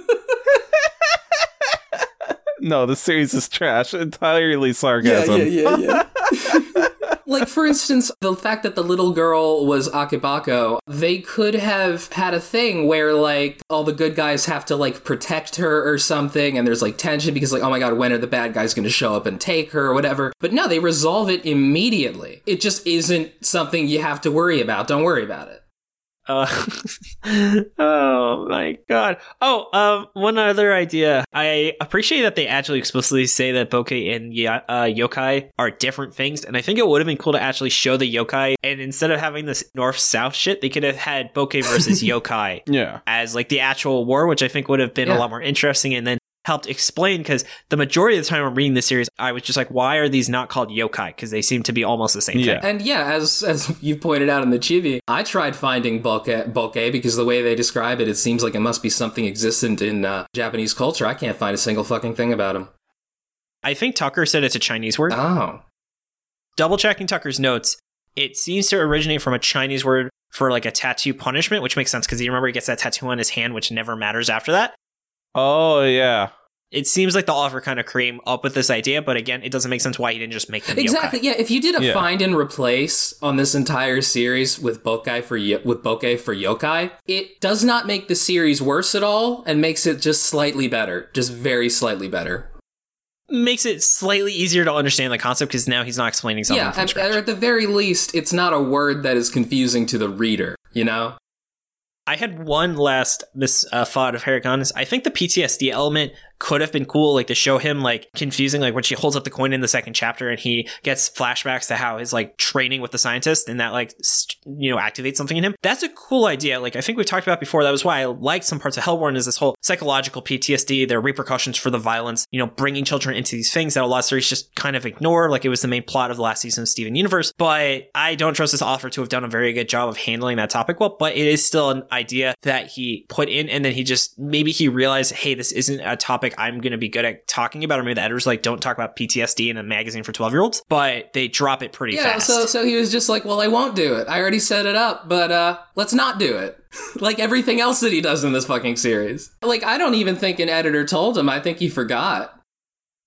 no, the series is trash. Entirely sarcasm. yeah, yeah. yeah, yeah. [laughs] like for instance, the fact that the little girl was Akabeko, they could have had a thing where like all the good guys have to like protect her or something, and there's like tension because like oh my god, when are the bad guys going to show up and take her or whatever? But no, they resolve it immediately. It just isn't something you have to worry about. Don't worry about it. Uh, [laughs] oh my god. Oh, um, one other idea. I appreciate that they actually explicitly say that bokeh and ya- uh, yokai are different things, and I think it would have been cool to actually show the yokai. And instead of having this north south shit, they could have had bokeh versus [laughs] yokai Yeah. as like the actual war, which I think would have been Yeah. a lot more interesting, and then helped explain because the majority of the time I'm reading this series, I was just like, why are these not called yokai? Because they seem to be almost the same Yeah. thing. And yeah, as as you pointed out in the chibi, I tried finding bokeh, bokeh because the way they describe it, it seems like it must be something existent in uh, Japanese culture. I can't find a single fucking thing about them. I think Tucker said it's a Chinese word. Oh, double checking Tucker's notes, it seems to originate from a Chinese word for like a tattoo punishment, which makes sense because you remember he gets that tattoo on his hand, which never matters after that. Oh, yeah. It seems like the author kind of came up with this idea, but again, it doesn't make sense why he didn't just make them exactly. yokai. Yeah, if you did a Yeah. find and replace on this entire series with bokeh for yo- with bokeh for yokai, it does not make the series worse at all, and makes it just slightly better, just very slightly better. Makes it slightly easier to understand the concept because now he's not explaining something yeah, from at, or at the very least, it's not a word that is confusing to the reader. You know. I had one last uh, thought of Harrigan's. I think the PTSD element could have been cool, like to show him like confusing, like when she holds up the coin in the second chapter and he gets flashbacks to how his like training with the scientist and that like st- you know activates something in him. That's a cool idea. Like I think we've talked about before. That was why I liked some parts of Hellborn is this whole psychological PTSD, their repercussions for the violence, you know, bringing children into these things that a lot of series just kind of ignore. Like it was the main plot of the last season of Steven Universe. But I don't trust this author to have done a very good job of handling that topic well. But it is still an idea that he put in, and then he just maybe he realized, hey, this isn't a topic I'm going to be good at talking about. Or maybe the editors like don't talk about PTSD in a magazine for 12 year olds, but they drop it pretty fast. Yeah, fast. so so he was just like, "Well, I won't do it. I already set it up, but uh let's not do it." [laughs] like everything else that he does in this fucking series. Like I don't even think an editor told him. I think he forgot.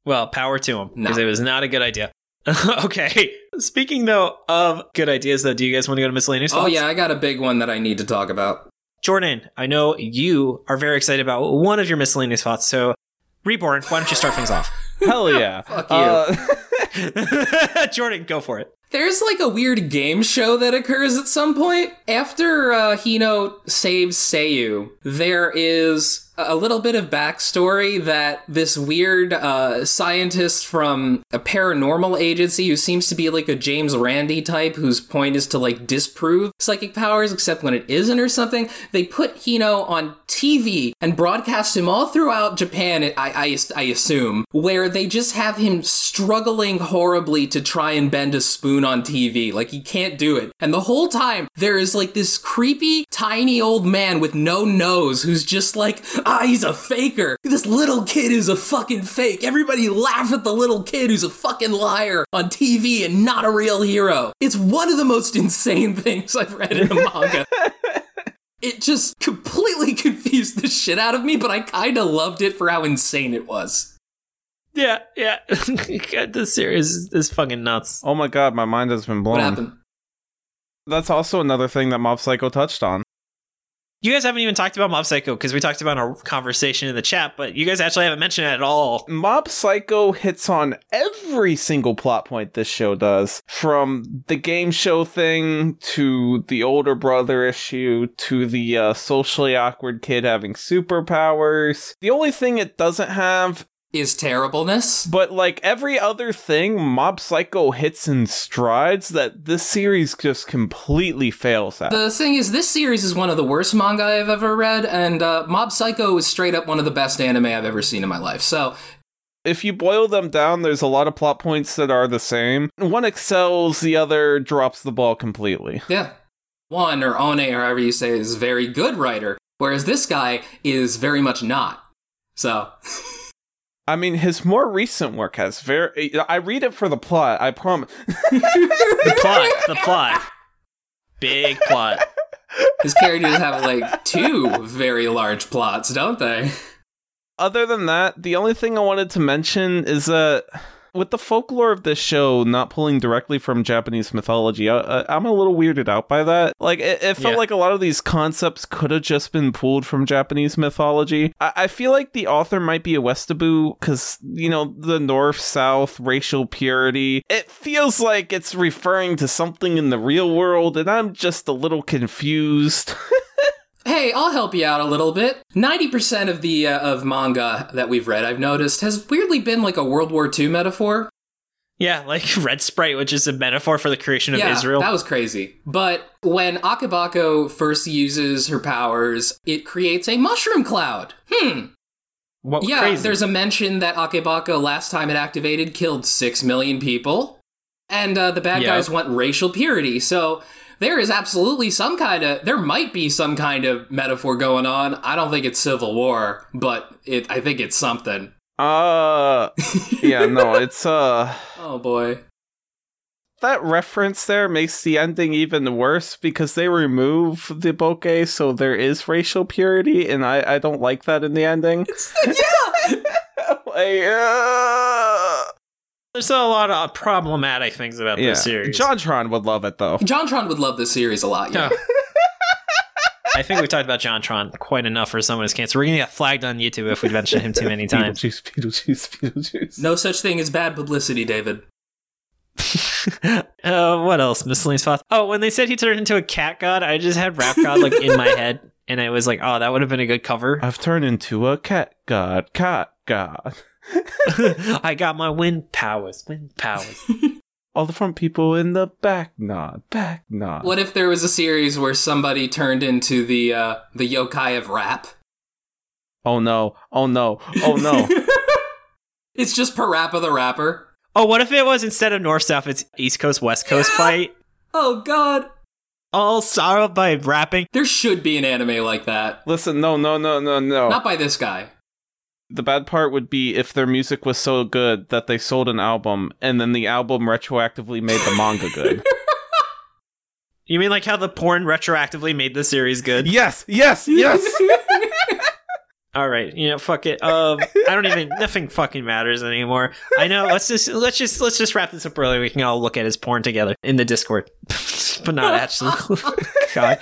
Well, power to him No. because it was not a good idea. [laughs] okay. Speaking though of good ideas, though, do you guys want to go to miscellaneous? Oh thoughts? yeah, I got a big one that I need to talk about. Jordan, I know you are very excited about one of your miscellaneous thoughts. So, Reborn, why don't you start things off? Hell yeah. Fuck you. Uh, [laughs] Jordan, go for it. There's like a weird game show that occurs at some point. After uh, Hino saves Seiyu, there is a little bit of backstory that this weird uh, scientist from a paranormal agency who seems to be like a James Randi type, whose point is to like disprove psychic powers, except when it isn't or something. They put Hino on TV and broadcast him all throughout Japan. I, I, I assume where they just have him struggling horribly to try and bend a spoon on TV. Like he can't do it. And the whole time there is like this creepy tiny old man with no nose who's just like, ah, he's a faker. This little kid is a fucking fake. Everybody laugh at the little kid who's a fucking liar on TV and not a real hero. It's one of the most insane [laughs] things I've read in a manga. [laughs] It just completely [laughs] confused the shit out of me, but I kinda loved it for how insane it was. Yeah, yeah. [laughs] God, this series is, is fucking nuts. oh my god, my mind has been blown. What happened? That's also another thing that Mob Psycho touched on. You guys haven't even talked about Mob Psycho because we talked about our conversation in the chat, but you guys actually haven't mentioned it at all. Mob Psycho hits on every single plot point this show does. From the game show thing to the older brother issue to the uh, socially awkward kid having superpowers. The only thing it doesn't have is terribleness. But like every other thing, Mob Psycho hits in strides that this series just completely fails at. The thing is, this series is one of the worst manga I've ever read, and uh, Mob Psycho is straight up one of the best anime I've ever seen in my life. So, if you boil them down, there's a lot of plot points that are the same. One excels, the other drops the ball completely. yeah. One, or One, or however you say it, is a very good writer, whereas this guy is very much not. So, [laughs] I mean, his more recent work has very. I read it for the plot. I promise. The plot, the plot. Big plot. his characters have like two very large plots, don't they? Other than that, the only thing I wanted to mention is that with the folklore of this show not pulling directly from Japanese mythology, I, I'm a little weirded out by that. Like, it, it felt Yeah. like a lot of these concepts could have just been pulled from Japanese mythology. I, I feel like the author might be a Westaboo because, you know, the North South racial purity. It feels like it's referring to something in the real world, and I'm just a little confused. [laughs] Hey, I'll help you out a little bit. 90% of the uh, of manga that we've read, I've noticed, has weirdly been like a World War II metaphor. Yeah, like [laughs] Red Sprite, which is a metaphor for the creation of yeah, Israel. that was crazy. But when Akabeko first uses her powers, it creates a mushroom cloud. Hmm. what Yeah, crazy. there's a mention that Akabeko last time it activated killed six million people, and uh, the bad Yeah. guys want racial purity. So there is absolutely some kind of there might be some kind of metaphor going on. I don't think it's civil war, but it I think it's something. uh, yeah, no, [laughs] it's, uh. Oh boy. that reference there makes the ending even worse because they remove the bokeh, so there is racial purity, and I, I don't like that in the ending. yeah. [laughs] like, uh, There's a lot of problematic things about yeah, this series. JonTron would love it though. JonTron would love this series a lot. Yeah. Yeah. [laughs] I think we talked about JonTron quite enough for someone who's cancer. We're gonna get flagged on YouTube if we mention him too many times. Beetlejuice, Beetlejuice, Beetlejuice. No such thing as bad publicity, David. [laughs] uh, what else? Miscellaneous thoughts. Oh, when they said he turned into a cat god, I just had rap god like in my head, and I was like, oh, that would have been a good cover. I've turned into a cat god, cat god. [laughs] I got my wind powers, wind powers. [laughs] All the front people in the back nod, back nod. What if there was a series where somebody turned into the uh, the yokai of rap? Oh no, oh no, oh no. [laughs] It's just Parappa the rapper. Oh, what if it was instead of North South, it's East Coast West Coast Yeah. fight, Oh god. all solved by rapping? There should be an anime like that. Listen, no, no, no, no, no. Not by this guy. The bad part would be if their music was so good that they sold an album and then the album retroactively made the manga good. [laughs] You mean like how the porn retroactively made the series good? yes, yes, yes. [laughs] All right, you know, fuck it. Um, I don't even. [laughs] Nothing fucking matters anymore. I know. Let's just let's just let's just wrap this up early. We can all look at his porn together in the Discord, [laughs] but not actually. [laughs] God,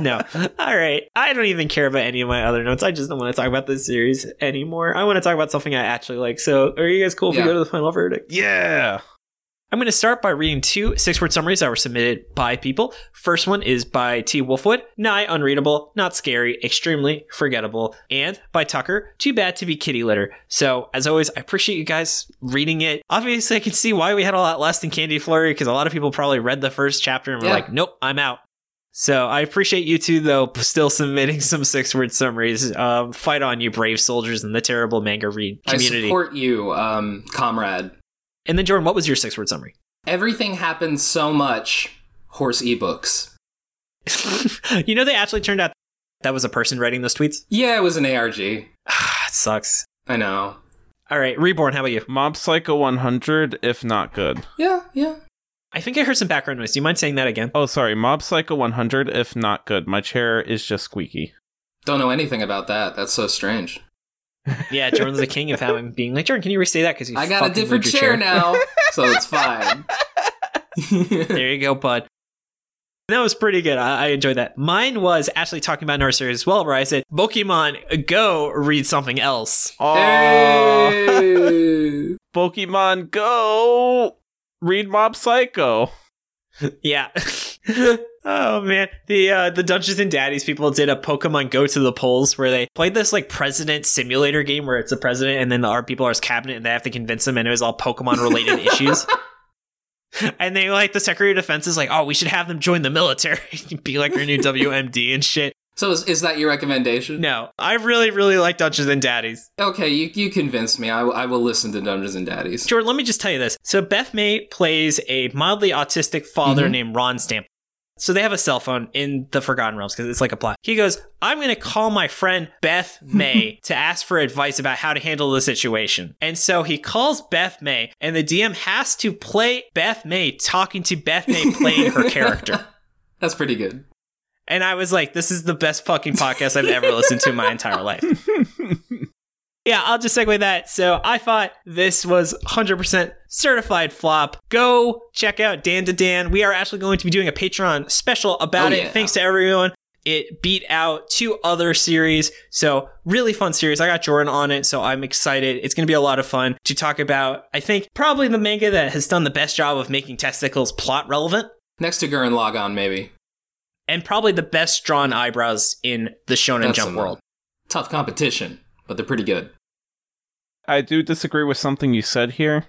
no. All right. I don't even care about any of my other notes. I just don't want to talk about this series anymore. I want to talk about something I actually like. So, are you guys cool if Yeah. we go to the final verdict? yeah. I'm going to start by reading two six word summaries that were submitted by people. First one is by T. Wolfwood. Nigh unreadable, not scary, extremely forgettable. And by Tucker, too bad to be kitty litter. So, as always, I appreciate you guys reading it. Obviously, I can see why we had a lot less than Candy Flurry because a lot of people probably read the first chapter and were Yeah. like, nope, I'm out. So I appreciate you two, though, still submitting [laughs] some six-word summaries. Um, fight on, you brave soldiers in the terrible manga read community. I support you, um, comrade. And then, Jordan, what was your six-word summary? Everything happens so much. Horse ebooks. [laughs] you know, they actually turned out that was a person writing those tweets. Yeah, it was an ARG. Ah, [sighs] it sucks. I know. All right, Reborn, how about you? Mob Psycho 100, if not good. Yeah, yeah. I think I heard some background noise. Do you mind saying that again? Oh, sorry. Mob Psycho 100, if not good. My chair is just squeaky. Don't know anything about that. That's so strange. Yeah, Jordan's the king of having being like, Jordan, can you restate that? Because I got a different chair, now, so it's fine. [laughs] There you go, bud. That was pretty good. I, I enjoyed that. Mine was actually talking about another series as well, where I said, Pokemon Go, read something else. Oh, Hey! [laughs] Pokemon Go! Read Mob Psycho. Yeah. [laughs] Oh man, the uh, the Dungeons and Daddies people did a Pokemon Go to the polls where they played this like president simulator game where it's a president and then the art people are his cabinet and they have to convince them and it was all Pokemon related [laughs] issues. And they like the Secretary of Defense is like, oh, we should have them join the military, [laughs] be like our new [laughs] WMD and shit. So is, is that your recommendation? No, I really, really like Dungeons and Daddies. Okay, you, you convinced me. I, will- I will listen to Dungeons and Daddies. Jordan, let me just tell you this. So Beth May plays a mildly autistic father named Ron Stamp. So they have a cell phone in the Forgotten Realms because it's like a plot. He goes, I'm going to call my friend Beth May [laughs] to ask for advice about how to handle the situation. And so he calls Beth May, and the DM has to play Beth May talking to Beth May playing her character. [laughs] That's pretty good. And I was like, this is the best fucking podcast I've ever listened to in my entire life. [laughs] yeah, I'll just segue that. So I thought this was 100% certified flop. Go check out Dandadan. We are actually going to be doing a Patreon special about Oh, it. yeah. Thanks to everyone. It beat out two other series. So, really fun series. I got Jordan on it, so I'm excited. It's going to be a lot of fun to talk about, I think, probably the manga that has done the best job of making testicles plot relevant Next to Gurren Lagann, maybe. and probably the best drawn eyebrows in the Shonen That's Jump world. Tough competition, but they're pretty good. I do disagree with something you said here.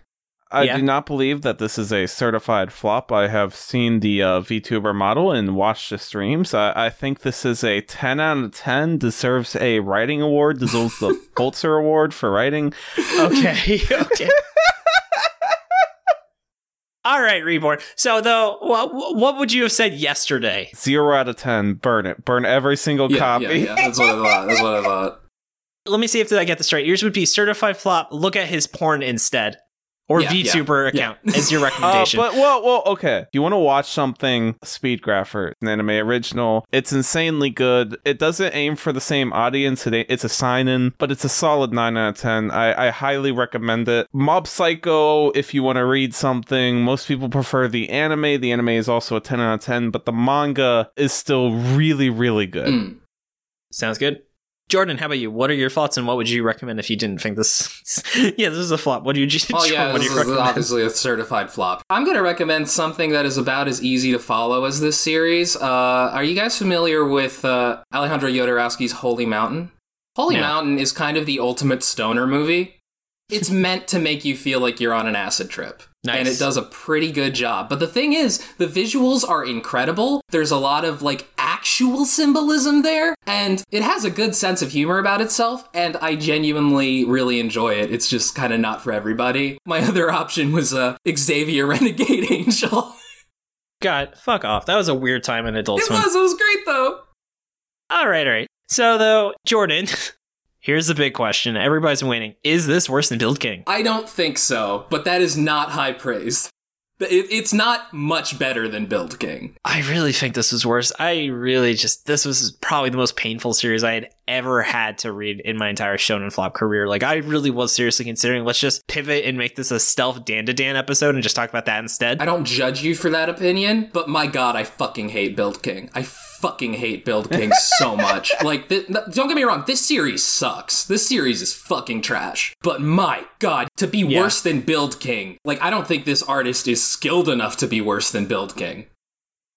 I Yeah. do not believe that this is a certified flop. I have seen the uh, VTuber model and watched the streams. I, I think this is a 10 out of 10, deserves a writing award, deserves the [laughs] Pulitzer Award for writing. Okay, [laughs] okay. All right, Reborn. So, though, what, what would you have said yesterday? Zero out of 10, burn it. Burn every single Yeah, copy. yeah, yeah. That's what I thought. That's what I thought. Let me see if I get this right. Yours would be certified flop. Look at his porn instead, or Yeah, yeah, VTuber yeah. account [laughs] as your Uh, recommendation. but well, well, okay. If you want to watch something, Speedgrapher, an anime original. It's insanely good. It doesn't aim for the same audience. It, it's a seinen, but it's a solid nine out of ten. I, I highly recommend it. Mob Psycho, if you want to read something, most people prefer the anime. The anime is also a ten out of ten, but the manga is still really, really good. Mm. Sounds good. Jordan, how about you? What are your thoughts, and what would you recommend if you didn't think this? [laughs] yeah, this is a flop. What do you? Think? [laughs] Oh yeah, what this is obviously a certified flop. I'm going to recommend something that is about as easy to follow as this series. Uh, are you guys familiar with uh, Alejandro Jodorowsky's Holy Mountain? Holy No. Mountain is kind of the ultimate stoner movie. It's [laughs] meant to make you feel like you're on an acid trip. Nice. And it does a pretty good job. But the thing is, the visuals are incredible. There's a lot of like actual symbolism there, and it has a good sense of humor about itself, and I genuinely really enjoy it. It's just kind of not for everybody. My [laughs] other option was uh, Xavier [laughs] Renegade Angel. God, fuck off. That was a weird time in Adult it Swim. was, it was great though. All right, all right. So though, Jordan, [laughs] here's the big question. Everybody's waiting. Is this worse than Build King? I don't think so, but that is not high praise. It, it's not much better than Build King. I really think this was worse. I really just this was probably the most painful series I had ever had to read in my entire Shonen Flop career. Like I really was seriously considering let's just pivot and make this a stealth Dandadan episode and just talk about that instead. I don't judge you for that opinion, but my god, I fucking hate Build King. I fucking hate Build King so [laughs] much. Like, th- th- don't get me wrong, this series sucks. This series is fucking trash. But my god, to be Yeah. worse than Build King, like, I don't think this artist is skilled enough to be worse than Build King.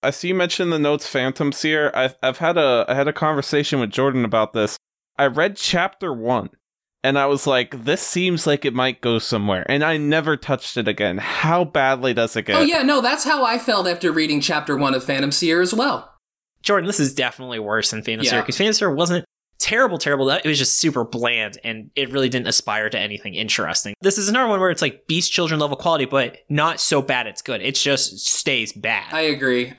I see you mentioned the notes Phantom Seer. I've I've had a I had a conversation with Jordan about this. I read chapter one, and I was like, "This seems like it might go somewhere," and I never touched it again. How badly does it get? Oh, yeah, no, that's how I felt after reading chapter one of Phantom Seer as well. Jordan, this is definitely worse than Phantom Yeah. Seer because Phantom Seer wasn't terrible, terrible. It was just super bland and it really didn't aspire to anything interesting. This is another one where it's like Beast Children level quality, but not so bad it's good. It just stays bad. I agree.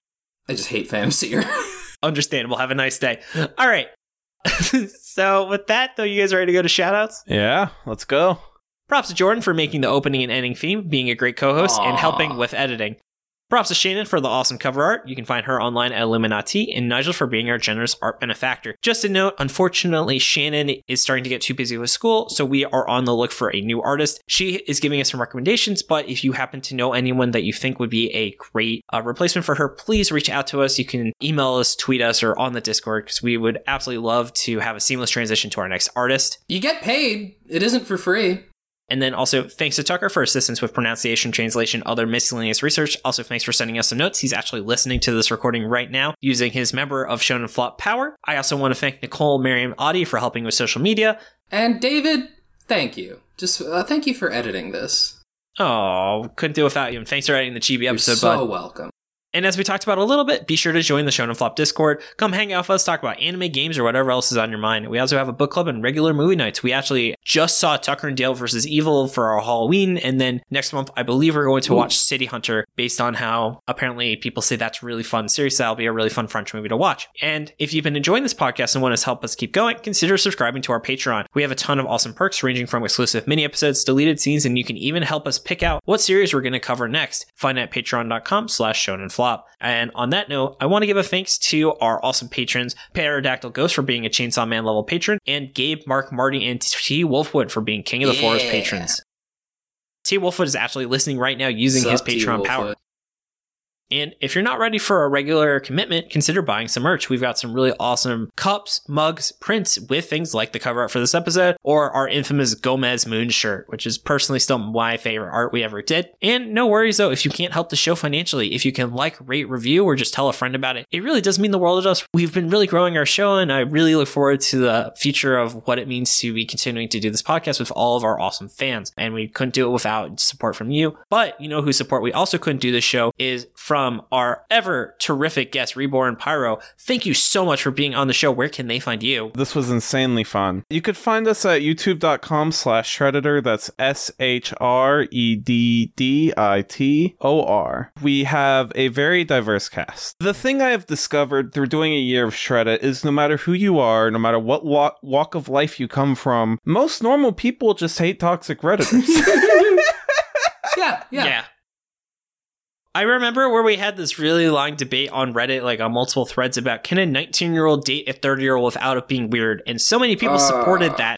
I just hate Phantom Seer. [laughs] Understandable. Have a nice day. All right. [laughs] so with that, though, you guys ready to go to shoutouts? Yeah, let's go. Props to Jordan for making the opening and ending theme, being a great co-host, and helping with editing. Props to Shannon for the awesome cover art. You can find her online at Illuminati, and Nigel for being our generous art benefactor. Just a note, unfortunately, Shannon is starting to get too busy with school, so we are on the look for a new artist. She is giving us some recommendations, but if you happen to know anyone that you think would be a great uh, replacement for her, please reach out to us. You can email us, tweet us, or on the Discord, because we would absolutely love to have a seamless transition to our next artist. you get paid, it isn't for free. And then also thanks to Tucker for assistance with pronunciation, translation, other miscellaneous research. Also thanks for sending us some notes. He's actually listening to this recording right now using his member of Shonen Flop power. I also want to thank Nicole Miriam Audi for helping with social media. And David, thank you. Just uh, thank you for editing this. Oh, couldn't do without you. And thanks for editing the Chibi episode. You're so bud. welcome. And as we talked about a little bit, be sure to join the Shonen Flop Discord. Come hang out with us, talk about anime games or whatever else is on your mind. We also have a book club and regular movie nights. We actually just saw Tucker and Dale versus Evil for our Halloween, and then next month I believe we're going to Ooh. watch City Hunter based on how apparently people say that's really fun. Seriously, that'll be a really fun French movie to watch. And if you've been enjoying this podcast and want us to help us keep going, consider subscribing to our Patreon. We have a ton of awesome perks ranging from exclusive mini episodes, deleted scenes, and you can even help us pick out what series we're going to cover next. Find at patreon.com slash shonenflop. And on that note, I want to give a thanks to our awesome patrons, Pterodactyl Ghost for being a Chainsaw Man level patron, and Gabe, Mark, Marty, and T. Wolfwood for being King of the Forest patrons. T. Wolfwood is actually listening right now using his Sup, T. Patreon power. And if you're not ready for a regular commitment, consider buying some merch. We've got some really awesome cups, mugs, prints with things like the cover art for this episode or our infamous Gomez Moon shirt, which is personally still my favorite art we ever did. And no worries though, if you can't help the show financially, if you can like, rate, review, or just tell a friend about it, it really does mean the world to us. We've been really growing our show and I really look forward to the future of what it means to be continuing to do this podcast with all of our awesome fans. And we couldn't do it without support from you. But you know whose support we also couldn't do this show is from our ever terrific guest, Reborn Pyro. Thank you so much for being on the show. Where can they find you? This was insanely fun. You could find us at youtube.com slash Shredditor. That's S H R E D D I T O R. We have a very diverse cast. The thing I have discovered through doing a year of Shredda is no matter who you are, no matter what walk, walk of life you come from, most normal people just hate toxic Redditors. [laughs] Yeah, yeah. I remember where we had this really long debate on Reddit, like on multiple threads about can a 19 year old date a 30 year old without it being weird? And so many people supported Uh. that.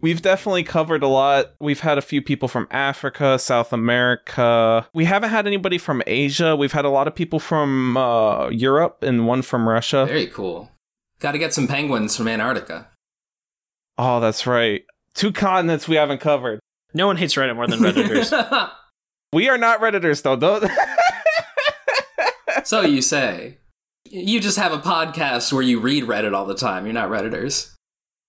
We've definitely covered a lot. We've had a few people from Africa, South America. We haven't had anybody from Asia. We've had a lot of people from uh, Europe and one from Russia. Very cool. Got to get some penguins from Antarctica. Oh, that's right. Two continents we haven't covered. No one hates Reddit more than Redditors. [laughs] We are not Redditors, though. Don't. [laughs] so you say. You just have a podcast where you read Reddit all the time. You're not Redditors.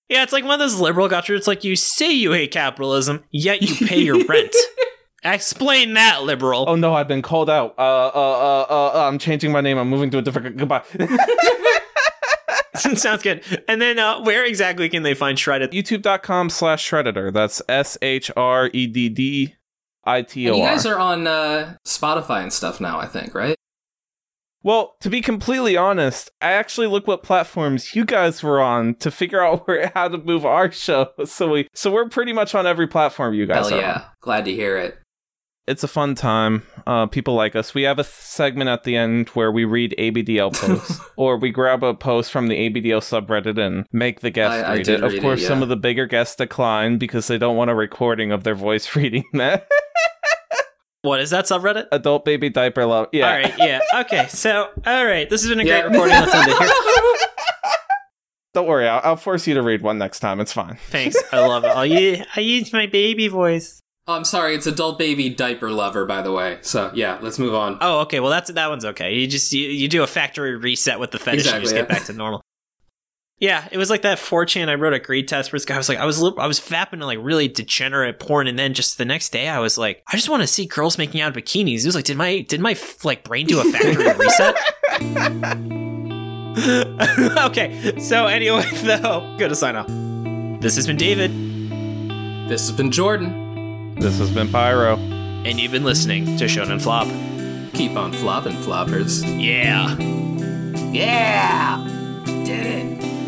yeah, it's like one of those liberal gotcha. It's like you say you hate capitalism, yet you pay your rent. [laughs] Explain that, liberal. oh no, I've been called out. Uh, uh, uh, uh, uh, I'm changing my name. I'm moving to a different. Goodbye. [laughs] Sounds good. And then uh, where exactly can they find Shredded? YouTube.com slash Shredditor. That's S H R E D D I T O you guys are on uh, Spotify and stuff now, I think, right? Well, to be completely honest, I actually looked what platforms you guys were on to figure out [laughs] where how to move our show. So we so we're pretty much on every platform you guys are. Hell are yeah. on. Glad to hear it. It's a fun time. Uh, people like us. We have a th- segment at the end where we read ABDL [laughs] posts, or we grab a post from the ABDL subreddit and make the guest I- I read did it. Of read it, course, some of the bigger guests decline because they don't want a recording of their voice [laughs] reading that. What is that subreddit? Adult baby diaper love. Yeah. All right, yeah. Okay, so, all right. This has been a Yeah. great recording. Let's end it here. [laughs] Don't worry. I'll, I'll force you to read one next time. It's fine. Thanks. I love it. I'll use, I use my baby voice. Oh, I'm sorry, it's adult baby diaper lover, by the way. So yeah, let's move on. Oh, okay. Well, that's that one's okay. You just you, you do a factory reset with the fetish and you just Exactly, get back to normal. Yeah, it was like that 4chan I wrote a grade test where this guy was like, I was I was fapping to like really degenerate porn, and then just the next day I was like, I just want to see girls making out bikinis. It was like, did my did my like brain do a factory [laughs] reset? [laughs] okay, so anyway, [laughs] though, go to sign off. This has been David, This has been Jordan. This has been Pyro. And you've been listening to Shonen Flop. Keep on flopping, floppers. Yeah. Yeah! Did it.